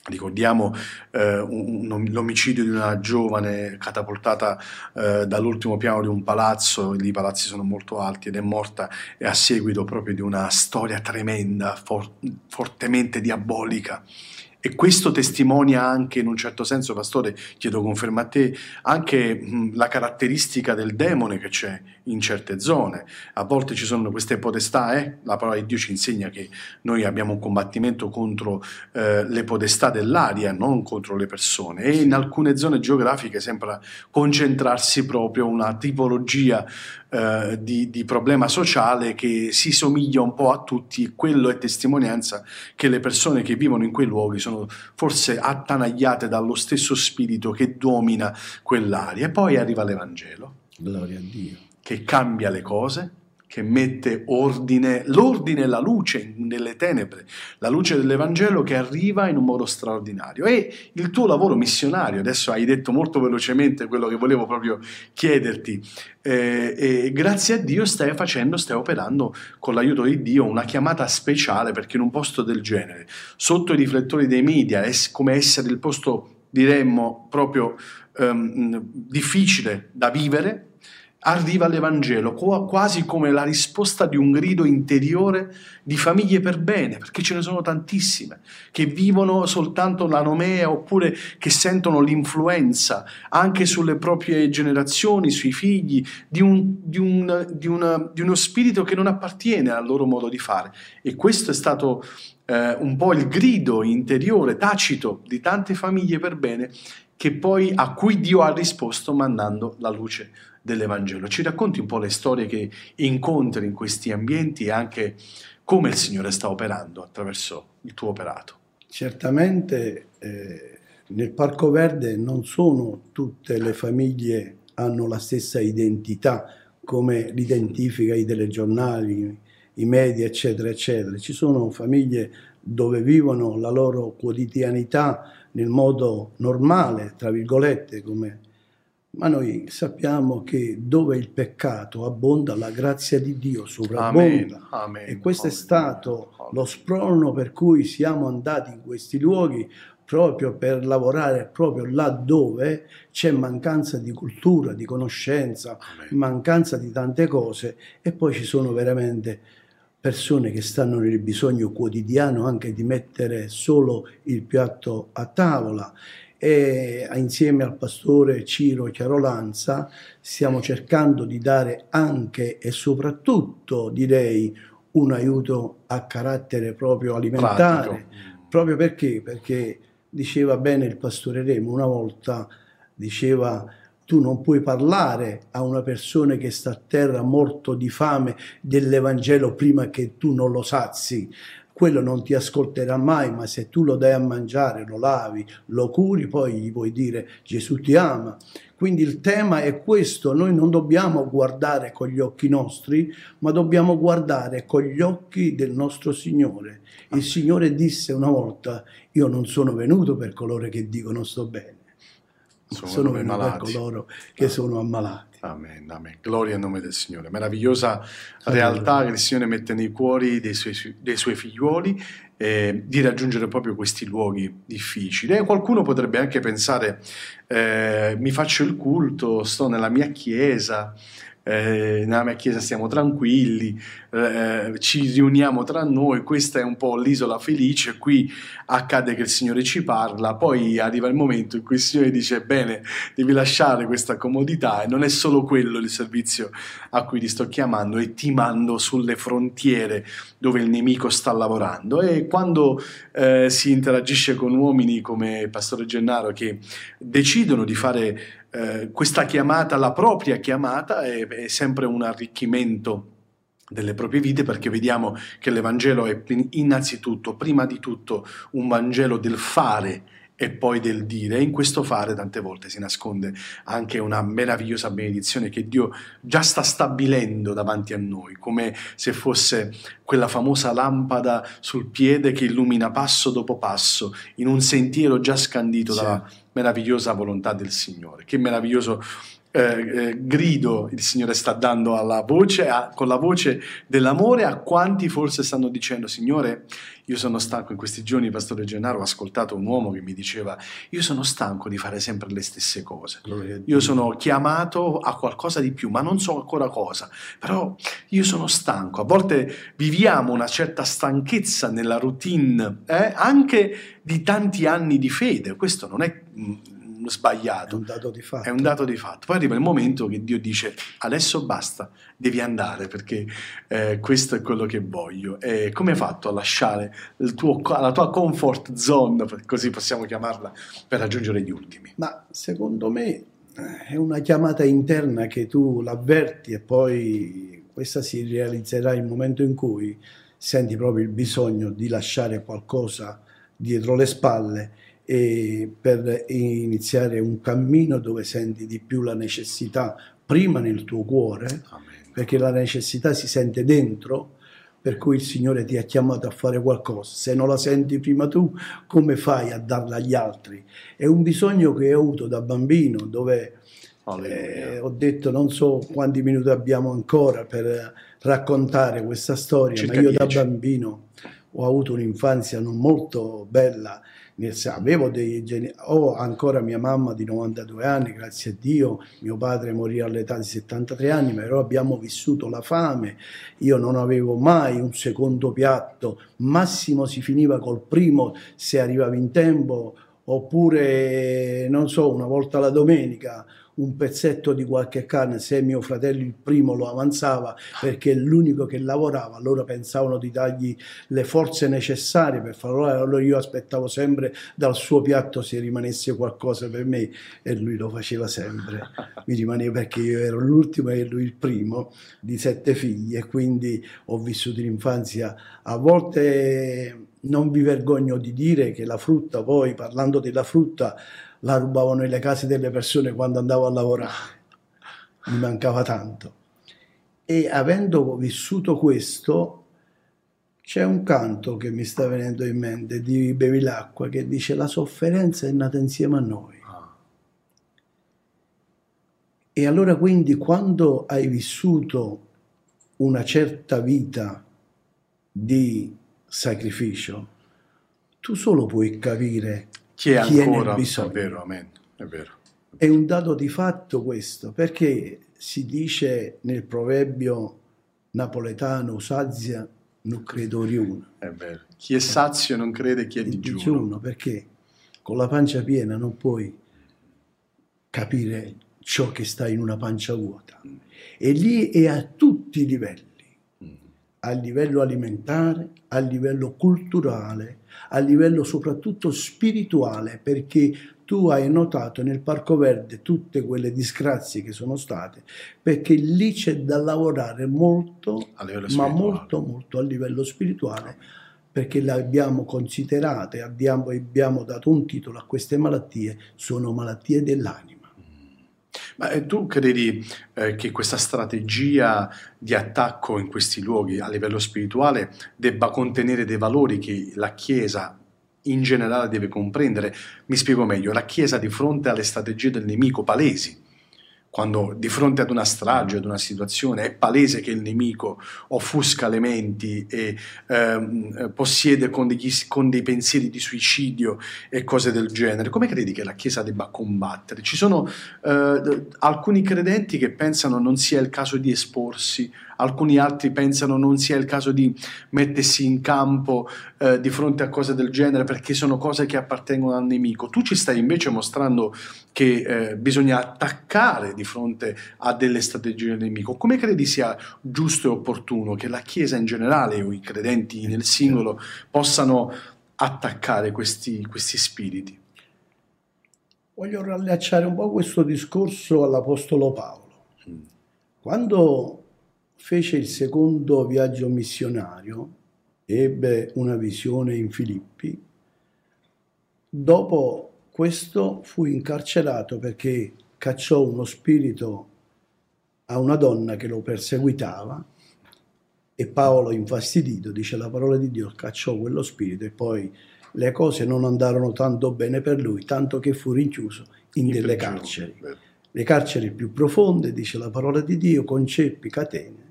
Ricordiamo eh, l'omicidio di una giovane catapultata eh, dall'ultimo piano di un palazzo, lì i palazzi sono molto alti ed è morta e a seguito proprio di una storia tremenda, for- fortemente diabolica. E questo testimonia anche, in un certo senso, Pastore, chiedo conferma a te, anche mh, la caratteristica del demone che c'è in certe zone. A volte ci sono queste potestà, eh? la parola di Dio ci insegna che noi abbiamo un combattimento contro eh, le potestà dell'aria, non contro le persone. E in alcune zone geografiche sembra concentrarsi proprio una tipologia eh, di, di, problema sociale che si somiglia un po' a tutti e quello è testimonianza che le persone che vivono in quei luoghi sono forse attanagliate dallo stesso spirito che domina quell'aria. E poi arriva l'Evangelo. Gloria a Dio. Che cambia le cose, che mette ordine, l'ordine e la luce nelle tenebre, la luce dell'Evangelo che arriva in un modo straordinario. E il tuo lavoro missionario, adesso hai detto molto velocemente quello che volevo proprio chiederti, eh, e grazie a Dio stai facendo, stai operando con l'aiuto di Dio una chiamata speciale perché in un posto del genere, sotto i riflettori dei media, è come essere il posto, diremmo, proprio um, difficile da vivere, arriva l'Evangelo quasi come la risposta di un grido interiore di famiglie per bene, perché ce ne sono tantissime che vivono soltanto la nomea oppure che sentono l'influenza anche sulle proprie generazioni, sui figli, di, un, di, un, di, una, di uno spirito che non appartiene al loro modo di fare. E questo è stato eh, un po' il grido interiore, tacito, di tante famiglie per bene che poi, a cui Dio ha risposto mandando la luce dell'Evangelo. Ci racconti un po' le storie che incontri in questi ambienti e anche come il Signore sta operando attraverso il tuo operato. Certamente eh, nel Parco Verde non sono tutte le famiglie hanno la stessa identità come l'identifica i telegiornali, i media, eccetera, eccetera. Ci sono famiglie dove vivono la loro quotidianità nel modo normale, tra virgolette, come ma noi sappiamo che dove il peccato abbonda, la grazia di Dio sovrabbonda. Amen, amen, e questo amen, è stato lo sprono per cui siamo andati in questi luoghi proprio per lavorare proprio laddove c'è mancanza di cultura, di conoscenza, mancanza di tante cose e poi ci sono veramente persone che stanno nel bisogno quotidiano anche di mettere solo il piatto a tavola. E insieme al pastore Ciro Chiarolanza stiamo cercando di dare anche e soprattutto direi un aiuto a carattere proprio alimentare. Pratico. proprio perché? Perché diceva bene il pastore Remo una volta diceva tu non puoi parlare a una persona che sta a terra morto di fame dell'Evangelo prima che tu non lo sazi quello non ti ascolterà mai, ma se tu lo dai a mangiare, lo lavi, lo curi, poi gli puoi dire Gesù ti ama. Quindi il tema è questo, noi non dobbiamo guardare con gli occhi nostri, ma dobbiamo guardare con gli occhi del nostro Signore. Il Signore disse una volta, io non sono venuto per coloro che dicono sto bene, sono, sono per coloro che ah. sono ammalati. Amen, amen. Gloria al nome del Signore. Meravigliosa realtà che il Signore mette nei cuori dei suoi, dei suoi figliuoli eh, di raggiungere proprio questi luoghi difficili. E qualcuno potrebbe anche pensare, eh, mi faccio il culto, sto nella mia chiesa, eh, nella mia chiesa stiamo tranquilli, eh, ci riuniamo tra noi, questa è un po' l'isola felice, qui accade che il Signore ci parla, poi arriva il momento in cui il Signore dice bene, devi lasciare questa comodità e non è solo quello il servizio a cui ti sto chiamando e ti mando sulle frontiere dove il nemico sta lavorando. E quando eh, si interagisce con uomini come Pastore Gennaro che decidono di fare eh, questa chiamata, la propria chiamata, è, è sempre un arricchimento delle proprie vite perché vediamo che l'Evangelo è innanzitutto, prima di tutto, un Vangelo del fare e poi del dire. E in questo fare tante volte si nasconde anche una meravigliosa benedizione che Dio già sta stabilendo davanti a noi, come se fosse quella famosa lampada sul piede che illumina passo dopo passo in un sentiero già scandito sì. dalla meravigliosa volontà del Signore. Che meraviglioso eh, eh, grido il Signore sta dando alla voce, a, con la voce dell'amore a quanti forse stanno dicendo Signore io sono stanco in questi giorni Pastore Gennaro ho ascoltato un uomo che mi diceva io sono stanco di fare sempre le stesse cose. Io sono chiamato a qualcosa di più ma non so ancora cosa. Però io sono stanco. A volte viviamo una certa stanchezza nella routine eh, anche di tanti anni di fede. Questo non è mm, sbagliato. È un dato di fatto. È un dato di fatto. Poi arriva il momento che Dio dice adesso basta, devi andare perché eh, questo è quello che voglio. E come hai fatto a lasciare tuo, la tua comfort zone, così possiamo chiamarla, per raggiungere gli ultimi? Ma secondo me eh, è una chiamata interna che tu l'avverti e poi questa si realizzerà il momento in cui senti proprio il bisogno di lasciare qualcosa dietro le spalle per iniziare un cammino dove senti di più la necessità, prima nel tuo cuore, Amen. perché la necessità si sente dentro, per cui il Signore ti ha chiamato a fare qualcosa. Se non la senti prima tu, come fai a darla agli altri? È un bisogno che ho avuto da bambino, dove eh, ho detto non so quanti minuti abbiamo ancora per raccontare questa storia, Circa ma io 10. da bambino ho avuto un'infanzia non molto bella avevo dei geni- ho ancora mia mamma di 92 anni, grazie a Dio, mio padre morì all'età di 73 anni, però abbiamo vissuto la fame, io non avevo mai un secondo piatto, massimo si finiva col primo se arrivavi in tempo, oppure non so, una volta la domenica un pezzetto di qualche carne se mio fratello il primo lo avanzava perché è l'unico che lavorava, allora pensavano di dargli le forze necessarie per farlo, allora io aspettavo sempre dal suo piatto se rimanesse qualcosa per me e lui lo faceva sempre, mi rimaneva perché io ero l'ultimo e lui il primo di sette figli e quindi ho vissuto l'infanzia. A volte non vi vergogno di dire che la frutta poi parlando della frutta la rubavo nelle case delle persone quando andavo a lavorare. Mi mancava tanto. E avendo vissuto questo, c'è un canto che mi sta venendo in mente di Bevilacqua che dice la sofferenza è nata insieme a noi. E allora quindi quando hai vissuto una certa vita di sacrificio, tu solo puoi capire chi è ancora, è, è vero, amen, è vero. È un dato di fatto questo, perché si dice nel proverbio napoletano sazia non credo riuno. È vero. Chi è sazio non crede chi è digiuno. digiuno. Perché con la pancia piena non puoi capire ciò che sta in una pancia vuota. E lì è a tutti i livelli, mm. a livello alimentare, a livello culturale, a livello soprattutto spirituale, perché tu hai notato nel Parco Verde tutte quelle disgrazie che sono state, perché lì c'è da lavorare molto, ma molto, molto a livello spirituale, perché le abbiamo considerate, abbiamo, abbiamo dato un titolo a queste malattie, sono malattie dell'anima. Ma eh, tu credi eh, che questa strategia di attacco in questi luoghi a livello spirituale debba contenere dei valori che la Chiesa in generale deve comprendere? Mi spiego meglio, la Chiesa di fronte alle strategie del nemico palesi, quando di fronte ad una strage, ad una situazione, è palese che il nemico offusca le menti e ehm, possiede con, degli, con, dei pensieri di suicidio e cose del genere, come credi che la Chiesa debba combattere? Ci sono eh, alcuni credenti che pensano non sia il caso di esporsi alcuni altri pensano non sia il caso di mettersi in campo eh, di fronte a cose del genere perché sono cose che appartengono al nemico. Tu ci stai invece mostrando che eh, bisogna attaccare di fronte a delle strategie del nemico. Come credi sia giusto e opportuno che la Chiesa in generale o i credenti nel singolo possano attaccare questi, questi spiriti? Voglio rallacciare un po' questo discorso all'Apostolo Paolo. Mm. Quando fece il secondo viaggio missionario, ebbe una visione in Filippi, dopo questo fu incarcerato perché cacciò uno spirito a una donna che lo perseguitava e Paolo infastidito, dice la parola di Dio, cacciò quello spirito e poi le cose non andarono tanto bene per lui, tanto che fu rinchiuso in, in delle carceri. le carceri più profonde, dice la parola di Dio, con ceppi, catene.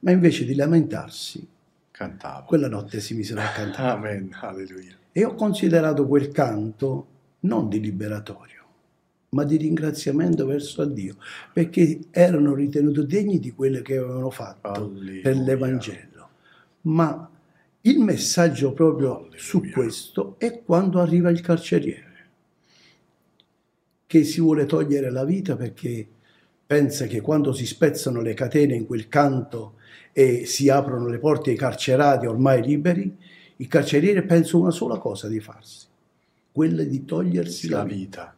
Ma invece di lamentarsi, Cantava. quella notte si misero a cantare. Amen, alleluia. E ho considerato quel canto non di liberatorio, ma di ringraziamento verso Dio, perché erano ritenuti degni di quello che avevano fatto Alleluia. per l'Evangelo. Ma il messaggio proprio Alleluia. su questo è quando arriva il carceriere, che si vuole togliere la vita perché pensa che quando si spezzano le catene in quel canto e si aprono le porte ai carcerati ormai liberi, il carceriere pensa una sola cosa di farsi, quella di togliersi La vita. vita.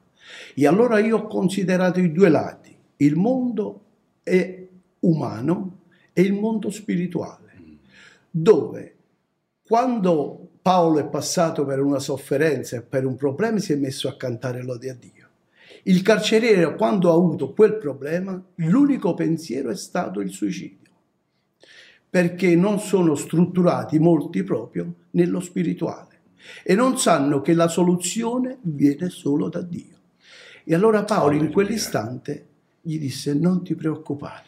E allora io ho considerato i due lati, il mondo è umano e il mondo spirituale, dove quando Paolo è passato per una sofferenza e per un problema si è messo a cantare lode a Dio. Il carceriere quando ha avuto quel problema, l'unico pensiero è stato il suicidio, perché non sono strutturati molti proprio nello spirituale e non sanno che la soluzione viene solo da Dio. E allora Paolo in quell'istante gli disse non ti preoccupare,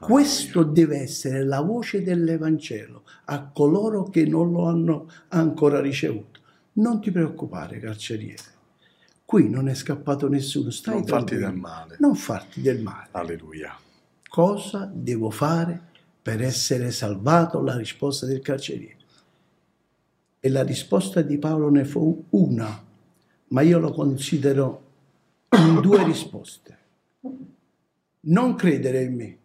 questo deve essere la voce dell'Evangelo a coloro che non lo hanno ancora ricevuto. Non ti preoccupare, carceriere. Qui non è scappato nessuno, stai Non farti del male. Non farti del male. Alleluia. Cosa devo fare per essere salvato? La risposta del carceriere. E la risposta di Paolo ne fu una, ma io lo considero in due risposte. Non credere in me,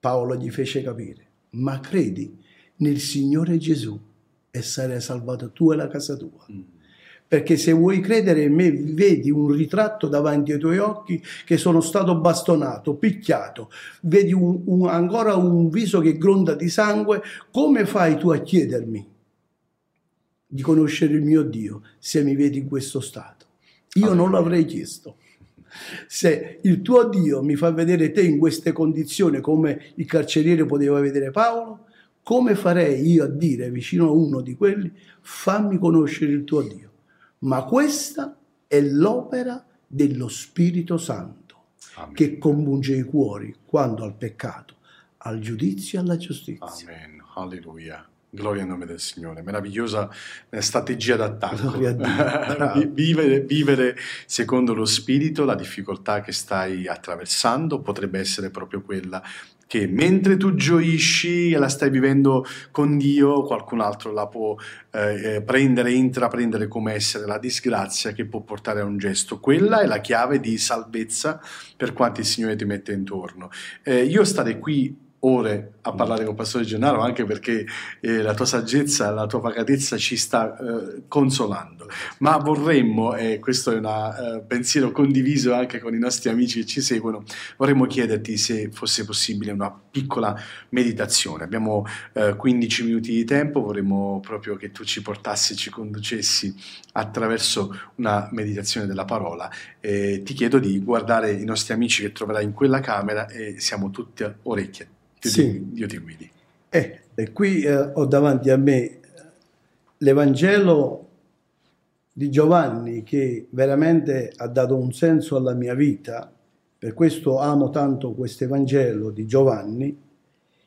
Paolo gli fece capire, ma credi nel Signore Gesù e sarai salvato tu e la casa tua. Perché se vuoi credere in me, vedi un ritratto davanti ai tuoi occhi che sono stato bastonato, picchiato, vedi un- un- ancora un viso che gronda di sangue, come fai tu a chiedermi di conoscere il mio Dio se mi vedi in questo stato? Io non l'avrei chiesto. Se il tuo Dio mi fa vedere te in queste condizioni come il carceriere poteva vedere Paolo, come farei io a dire vicino a uno di quelli, fammi conoscere il tuo Dio? Ma questa è l'opera dello Spirito Santo Amen. che compunge i cuori quando al peccato, al giudizio e alla giustizia. Amen. Alleluia. Gloria al nome del Signore. Meravigliosa eh, strategia d'attacco. [LAUGHS] Vivere, vivere secondo lo Spirito, la difficoltà che stai attraversando potrebbe essere proprio quella che mentre tu gioisci e la stai vivendo con Dio, qualcun altro la può eh, eh, prendere, intraprendere come essere la disgrazia che può portare a un gesto. Quella è la chiave di salvezza per quanti il Signore ti mette intorno. Eh, io stare qui ore a parlare con Pastore Gennaro anche perché eh, la tua saggezza, la tua pacatezza ci sta eh, consolando. Ma vorremmo, e questo è un pensiero condiviso anche con i nostri amici che ci seguono, vorremmo chiederti se fosse possibile una piccola meditazione. Abbiamo eh, 15 minuti di tempo, vorremmo proprio che tu ci portassi, ci conducessi attraverso una meditazione della parola. Eh, ti chiedo di guardare i nostri amici che troverai in quella camera e siamo tutti orecchie. Dio, Sì. ti, Dio ti guidi. Eh, e qui eh, ho davanti a me eh, l'Evangelo di Giovanni che veramente ha dato un senso alla mia vita, per questo amo tanto questo Evangelo di Giovanni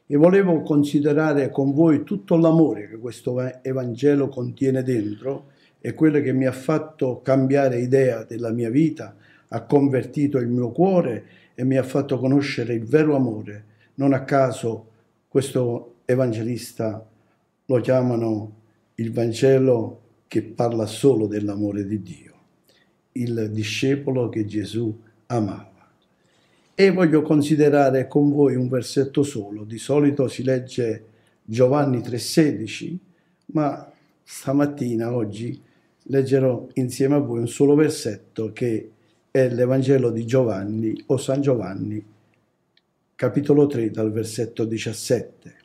e volevo considerare con voi tutto l'amore che questo va- Evangelo contiene dentro e quello che mi ha fatto cambiare idea della mia vita, ha convertito il mio cuore e mi ha fatto conoscere il vero amore. Non a caso questo evangelista lo chiamano il Vangelo che parla solo dell'amore di Dio, il discepolo che Gesù amava. E voglio considerare con voi un versetto solo, di solito si legge Giovanni 3:16, ma stamattina, oggi, leggerò insieme a voi un solo versetto che è l'Evangelo di Giovanni o San Giovanni, capitolo 3 dal versetto 17.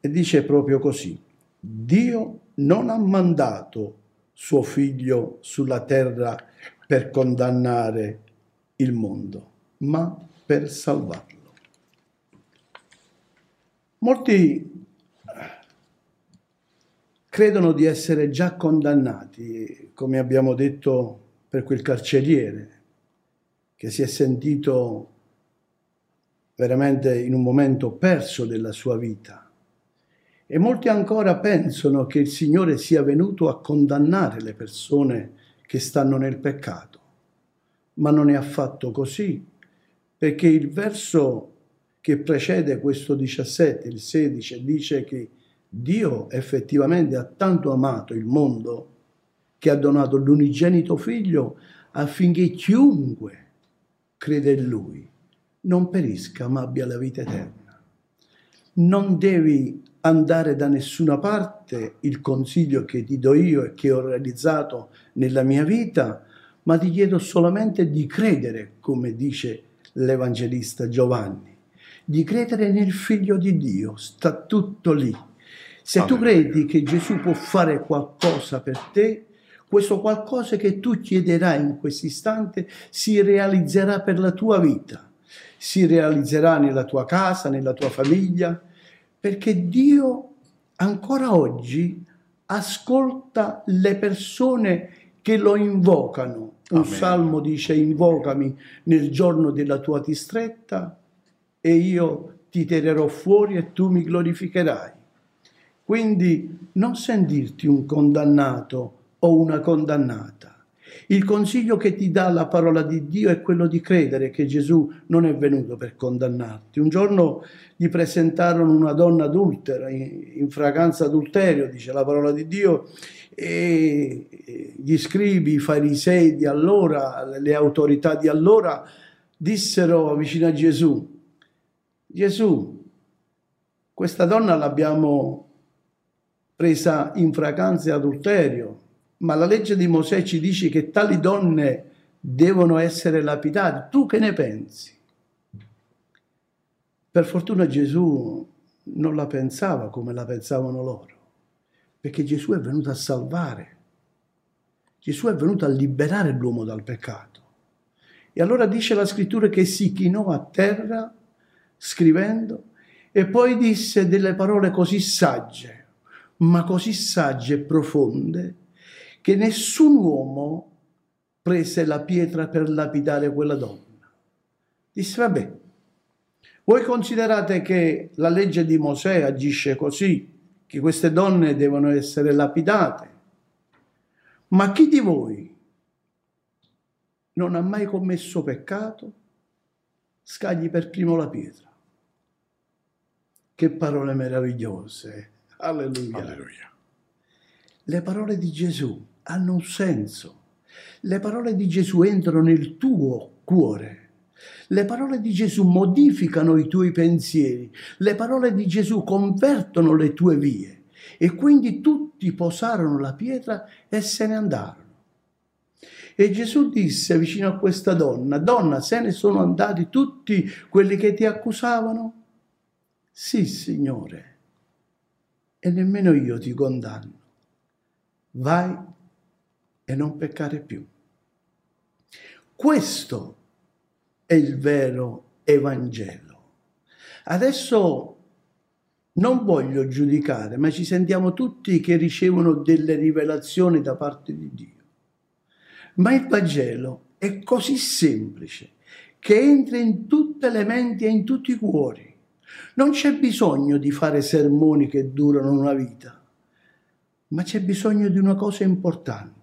E dice proprio così, Dio non ha mandato suo figlio sulla terra per condannare il mondo, ma per salvarlo. Molti credono di essere già condannati, come abbiamo detto per quel carceriere, che si è sentito veramente in un momento perso della sua vita. E molti ancora pensano che il Signore sia venuto a condannare le persone che stanno nel peccato, ma non è affatto così, perché il verso che precede questo 17, il 16, dice che Dio effettivamente ha tanto amato il mondo che ha donato l'unigenito figlio affinché chiunque crede in lui non perisca ma abbia la vita eterna. Non devi andare da nessuna parte, il consiglio che ti do io e che ho realizzato nella mia vita, ma ti chiedo solamente di credere, come dice l'Evangelista Giovanni, di credere nel Figlio di Dio, sta tutto lì. Se tu credi che Gesù può fare qualcosa per te, questo qualcosa che tu chiederai in questo istante si realizzerà per la tua vita si realizzerà nella tua casa, nella tua famiglia, perché Dio ancora oggi ascolta le persone che lo invocano. Un Amen. salmo dice invocami nel giorno della tua distretta e io ti tirerò fuori e tu mi glorificherai. Quindi non sentirti un condannato o una condannata il consiglio che ti dà la parola di Dio è quello di credere che Gesù non è venuto per condannarti. Un giorno gli presentarono una donna adultera, in fragranza adulterio, dice la parola di Dio, e gli scribi, i farisei di allora, le autorità di allora, dissero vicino a Gesù, Gesù, questa donna l'abbiamo presa in fragranza adulterio, ma la legge di Mosè ci dice che tali donne devono essere lapidate. Tu che ne pensi? Per fortuna Gesù non la pensava come la pensavano loro, perché Gesù è venuto a salvare. Gesù è venuto a liberare l'uomo dal peccato. E allora dice la scrittura che si chinò a terra scrivendo e poi disse delle parole così sagge, ma così sagge e profonde, che nessun uomo prese la pietra per lapidare quella donna. Disse, vabbè, voi considerate che la legge di Mosè agisce così, che queste donne devono essere lapidate, ma chi di voi non ha mai commesso peccato, scagli per primo la pietra. Che parole meravigliose. Alleluia. Alleluia. Le parole di Gesù hanno un senso. Le parole di Gesù entrano nel tuo cuore. Le parole di Gesù modificano i tuoi pensieri. Le parole di Gesù convertono le tue vie. E quindi tutti posarono la pietra e se ne andarono. E Gesù disse vicino a questa donna, donna, se ne sono andati tutti quelli che ti accusavano? Sì, Signore, e nemmeno io ti condanno. Vai e non peccare più. Questo è il vero Evangelo. Adesso non voglio giudicare, ma ci sentiamo tutti che ricevono delle rivelazioni da parte di Dio. Ma il Vangelo è così semplice che entra in tutte le menti e in tutti i cuori. Non c'è bisogno di fare sermoni che durano una vita, ma c'è bisogno di una cosa importante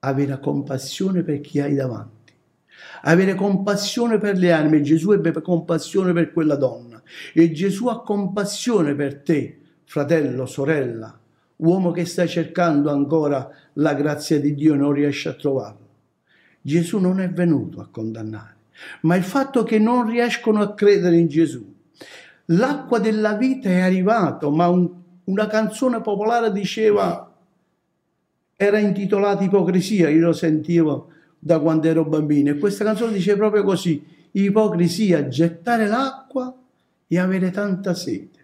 avere compassione per chi hai davanti, avere compassione per le anime. Gesù ebbe compassione per quella donna e Gesù ha compassione per te, fratello, sorella, uomo che stai cercando ancora la grazia di Dio e non riesci a trovarlo. Gesù non è venuto a condannare, ma il fatto che non riescono a credere in Gesù. L'acqua della vita è arrivato, ma un, una canzone popolare diceva era intitolata Ipocrisia, io lo sentivo da quando ero bambino e questa canzone dice proprio così, ipocrisia, gettare l'acqua e avere tanta sete.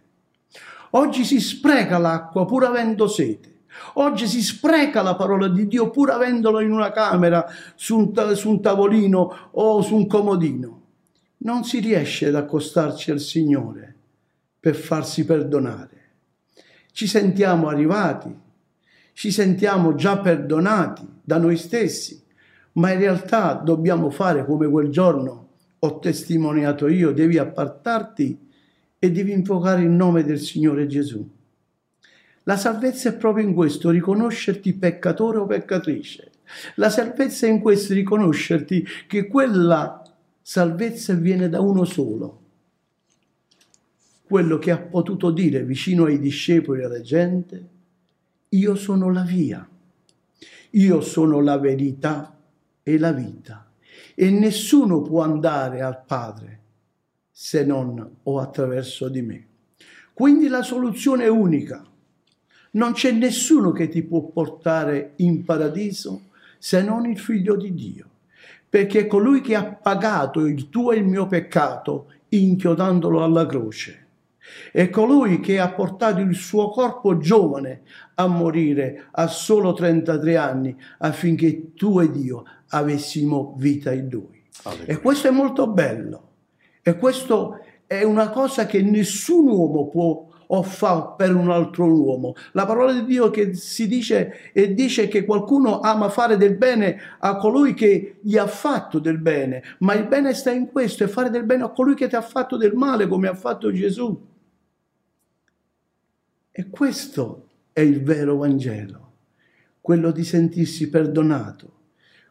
Oggi si spreca l'acqua pur avendo sete. Oggi si spreca la parola di Dio pur avendolo in una camera, su un, su un tavolino o su un comodino. Non si riesce ad accostarci al Signore per farsi perdonare. Ci sentiamo arrivati, ci sentiamo già perdonati da noi stessi, ma in realtà dobbiamo fare come quel giorno ho testimoniato io, devi appartarti e devi invocare il nome del Signore Gesù. La salvezza è proprio in questo, riconoscerti peccatore o peccatrice. La salvezza è in questo, riconoscerti che quella salvezza viene da uno solo. Quello che ha potuto dire vicino ai discepoli e alla gente, io sono la via, io sono la verità e la vita e nessuno può andare al Padre se non o attraverso di me. Quindi la soluzione è unica. Non c'è nessuno che ti può portare in paradiso se non il figlio di Dio, perché colui che ha pagato il tuo e il mio peccato inchiodandolo alla croce. È colui che ha portato il suo corpo giovane a morire a solo 33 anni affinché tu ed io avessimo vita in lui. Alleluia. E questo è molto bello. E questo è una cosa che nessun uomo può o fa per un altro uomo. La parola di Dio che si dice e dice che qualcuno ama fare del bene a colui che gli ha fatto del bene, ma il bene sta in questo, è fare del bene a colui che ti ha fatto del male come ha fatto Gesù. E questo è il vero Vangelo, quello di sentirsi perdonato,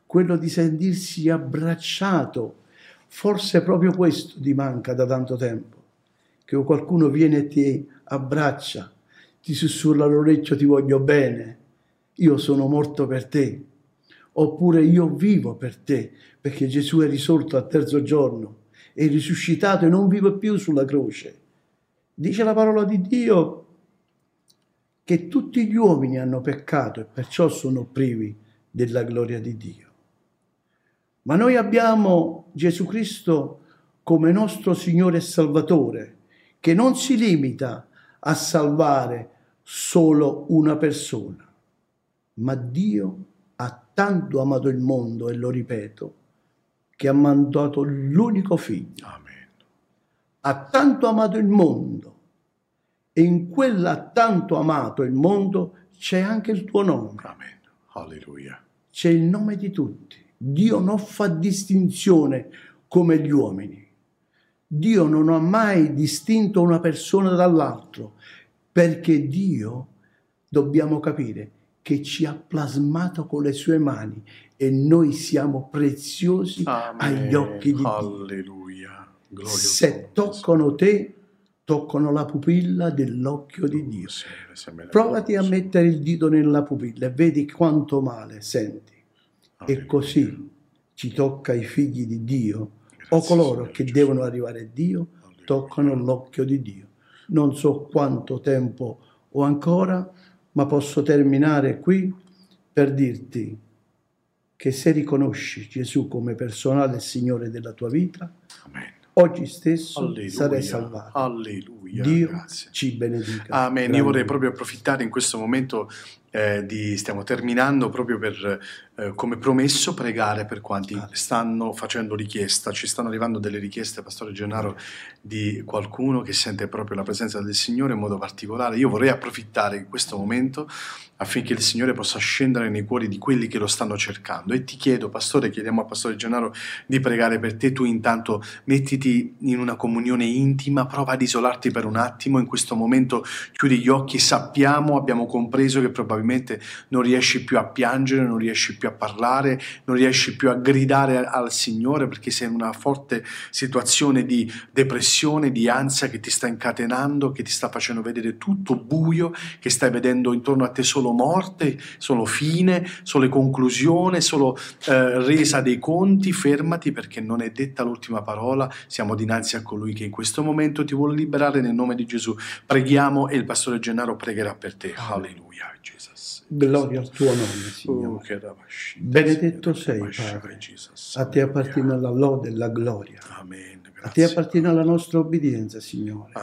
quello di sentirsi abbracciato. Forse proprio questo ti manca da tanto tempo, che qualcuno viene e ti abbraccia, ti sussurra all'orecchio ti voglio bene, io sono morto per te, oppure io vivo per te, perché Gesù è risorto al terzo giorno, è risuscitato e non vive più sulla croce. Dice la parola di Dio che tutti gli uomini hanno peccato e perciò sono privi della gloria di Dio. Ma noi abbiamo Gesù Cristo come nostro Signore e Salvatore, che non si limita a salvare solo una persona, ma Dio ha tanto amato il mondo, e lo ripeto, che ha mandato l'unico figlio. Amen. Ha tanto amato il mondo e in quella tanto amato il mondo c'è anche il tuo nome. Amen. Alleluia. C'è il nome di tutti. Dio non fa distinzione come gli uomini. Dio non ha mai distinto una persona dall'altro, perché Dio, dobbiamo capire, che ci ha plasmato con le sue mani e noi siamo preziosi Amen. agli occhi di Dio. Alleluia. Se toccano te, toccano la pupilla dell'occhio di Dio. Provati a mettere il dito nella pupilla e vedi quanto male senti. E così ci tocca i figli di Dio o coloro che devono arrivare a Dio toccano l'occhio di Dio. Non so quanto tempo ho ancora, ma posso terminare qui per dirti che se riconosci Gesù come personale Signore della tua vita, Amen oggi stesso Alleluia. sarai salvato. Alleluia. Dio Grazie. ci benedica. Amen. Grande. Io vorrei proprio approfittare in questo momento eh, di, stiamo terminando proprio per, eh, come promesso, pregare per quanti stanno facendo richiesta. Ci stanno arrivando delle richieste, Pastore Gennaro, di qualcuno che sente proprio la presenza del Signore in modo particolare. Io vorrei approfittare in questo momento affinché il Signore possa scendere nei cuori di quelli che lo stanno cercando. E ti chiedo, Pastore, chiediamo a Pastore Gennaro di pregare per te. Tu intanto mettiti in una comunione intima, prova ad isolarti per un attimo. In questo momento chiudi gli occhi, sappiamo, abbiamo compreso che probabilmente probabilmente non riesci più a piangere, non riesci più a parlare, non riesci più a gridare al Signore perché sei in una forte situazione di depressione, di ansia che ti sta incatenando, che ti sta facendo vedere tutto buio, che stai vedendo intorno a te solo morte, solo fine, solo conclusione, solo eh, resa dei conti, fermati perché non è detta l'ultima parola, siamo dinanzi a colui che in questo momento ti vuole liberare nel nome di Gesù. Preghiamo e il pastore Gennaro pregherà per te. Alleluia, Gesù. Gloria al tuo nome, Signore. Oh, Benedetto sei, Padre. A te appartiene la lode e la gloria. A te appartiene la nostra obbedienza, Signore.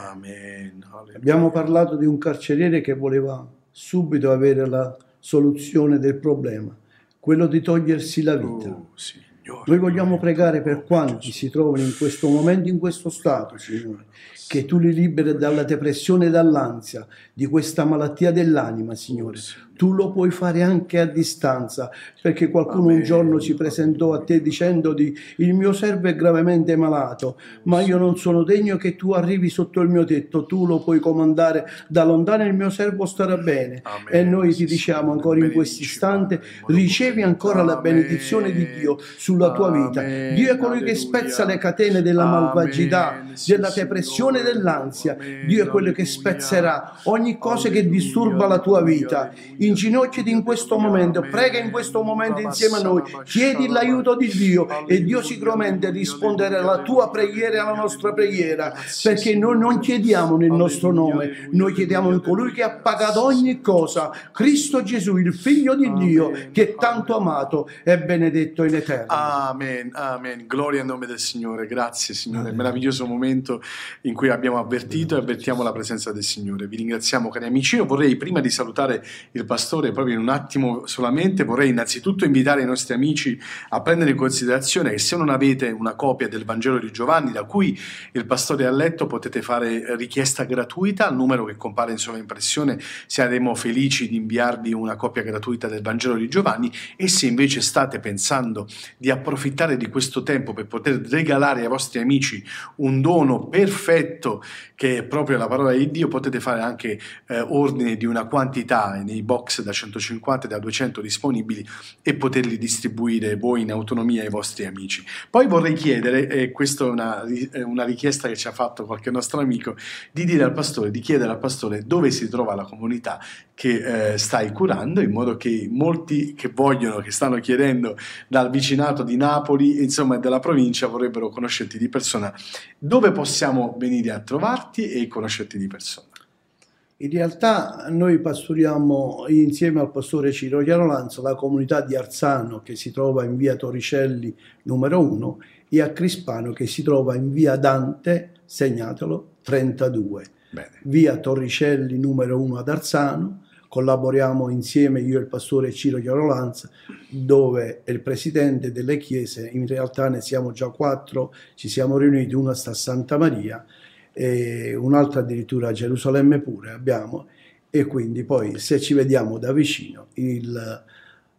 Abbiamo parlato di un carceriere che voleva subito avere la soluzione del problema, quello di togliersi la vita. Oh, Noi vogliamo pregare per quanti si trovano in questo momento, in questo stato, Signore che tu li liberi dalla depressione e dall'ansia, di questa malattia dell'anima, Signore. Tu lo puoi fare anche a distanza, perché qualcuno un giorno si presentò a te dicendo di il mio servo è gravemente malato, ma io non sono degno che tu arrivi sotto il mio tetto, tu lo puoi comandare da lontano, il mio servo starà bene. Amen. E noi ti diciamo ancora in questo istante, ricevi ancora la benedizione di Dio sulla tua vita. Dio è colui che spezza le catene della malvagità, della depressione e dell'ansia. Dio è quello che spezzerà ogni cosa che disturba la tua vita. Inginocchiati in questo momento, prega in questo momento insieme a noi, chiedi l'aiuto di Dio e Dio sicuramente risponderà alla tua preghiera e alla nostra preghiera, perché noi non chiediamo nel nostro nome, noi chiediamo in colui che ha pagato ogni cosa, Cristo Gesù, il figlio di Dio, che è tanto amato e benedetto in eterno. Amen, amen. Gloria al nome del Signore. Grazie, Signore. Amen. Meraviglioso momento in cui abbiamo avvertito e avvertiamo la presenza del Signore. Vi ringraziamo, cari amici. Io vorrei, prima di salutare il pastore, proprio in un attimo solamente, vorrei innanzitutto invitare i nostri amici a prendere in considerazione che se non avete una copia del Vangelo di Giovanni, da cui il pastore ha letto, potete fare richiesta gratuita al numero che compare in sovraimpressione. Saremo felici di inviarvi una copia gratuita del Vangelo di Giovanni e se invece state pensando di approfittare di questo tempo per poter regalare ai vostri amici un dono perfetto che è proprio la parola di Dio, potete fare anche eh, ordine di una quantità nei box da 150 e da 200 disponibili e poterli distribuire voi in autonomia ai vostri amici. Poi vorrei chiedere, e questa è una, una richiesta che ci ha fatto qualche nostro amico, di dire al pastore, di chiedere al pastore dove si trova la comunità che eh, stai curando, in modo che molti che vogliono, che stanno chiedendo dal vicinato di Napoli, insomma della provincia, vorrebbero conoscerti di persona. Dove possiamo venire a trovarti e conoscerti di persona? In realtà noi pastoriamo insieme al pastore Ciro Chiarolanzo la comunità di Arzano che si trova in via Toricelli numero 1 e a Crispano che si trova in via Dante, segnatelo, 32. Bene. Via Torricelli numero 1 ad Arzano, collaboriamo insieme io e il pastore Ciro Chiarolanza dove è il presidente delle chiese, in realtà ne siamo già quattro, ci siamo riuniti, una sta a Santa Maria e un'altra addirittura a Gerusalemme pure abbiamo e quindi poi se ci vediamo da vicino il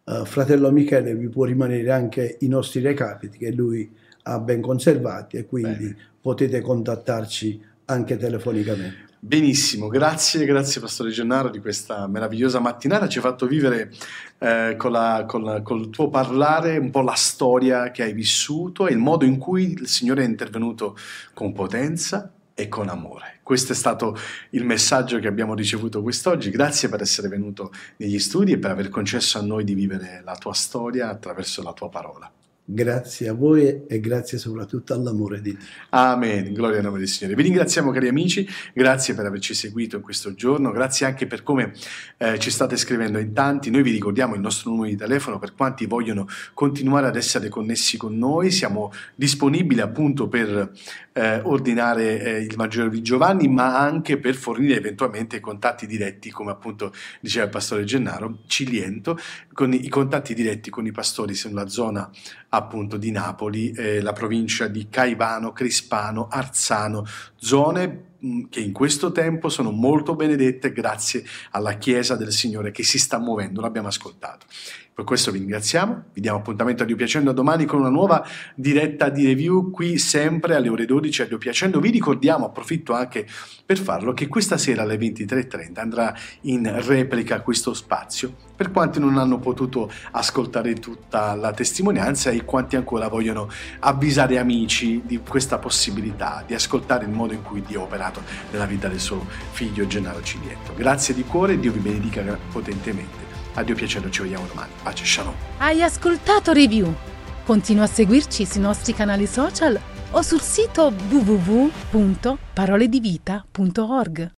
eh, fratello Michele vi può rimanere anche i nostri recapiti che lui ha ben conservati e quindi Bene. potete contattarci anche telefonicamente. Benissimo, grazie, grazie Pastore Gennaro di questa meravigliosa mattinata. Ci hai fatto vivere eh, con la- con la- col tuo parlare un po' la storia che hai vissuto e il modo in cui il Signore è intervenuto con potenza e con amore. Questo è stato il messaggio che abbiamo ricevuto quest'oggi. Grazie per essere venuto negli studi e per aver concesso a noi di vivere la tua storia attraverso la tua parola. Grazie a voi e grazie soprattutto all'amore di Dio. Amen, gloria al nome del Signore. Vi ringraziamo cari amici, grazie per averci seguito in questo giorno, grazie anche per come eh, ci state scrivendo in tanti. Noi vi ricordiamo il nostro numero di telefono per quanti vogliono continuare ad essere connessi con noi. Siamo disponibili appunto per eh, ordinare eh, il Vangelo di Giovanni, ma anche per fornire eventualmente contatti diretti, come appunto diceva il pastore Gennaro, Ciliento, con i, contatti diretti con i pastori sulla zona appunto di Napoli, eh, la provincia di Caivano, Crispano, Arzano, zone mh, che in questo tempo sono molto benedette grazie alla Chiesa del Signore che si sta muovendo, l'abbiamo ascoltato. Per questo vi ringraziamo, vi diamo appuntamento a Dio Piacendo domani con una nuova diretta di review qui sempre alle ore 12 a Dio Piacendo. Vi ricordiamo, approfitto anche per farlo, che questa sera alle 23.30 andrà in replica questo spazio per quanti non hanno potuto ascoltare tutta la testimonianza e quanti ancora vogliono avvisare amici di questa possibilità di ascoltare il modo in cui Dio ha operato nella vita del suo figlio Gennaro Cilietto. Grazie di cuore, Dio vi benedica potentemente. A Dio piacere, ci vediamo domani. Pace, shalom. Hai ascoltato Review? Continua a seguirci sui nostri canali social o sul sito www.paroledivita.org.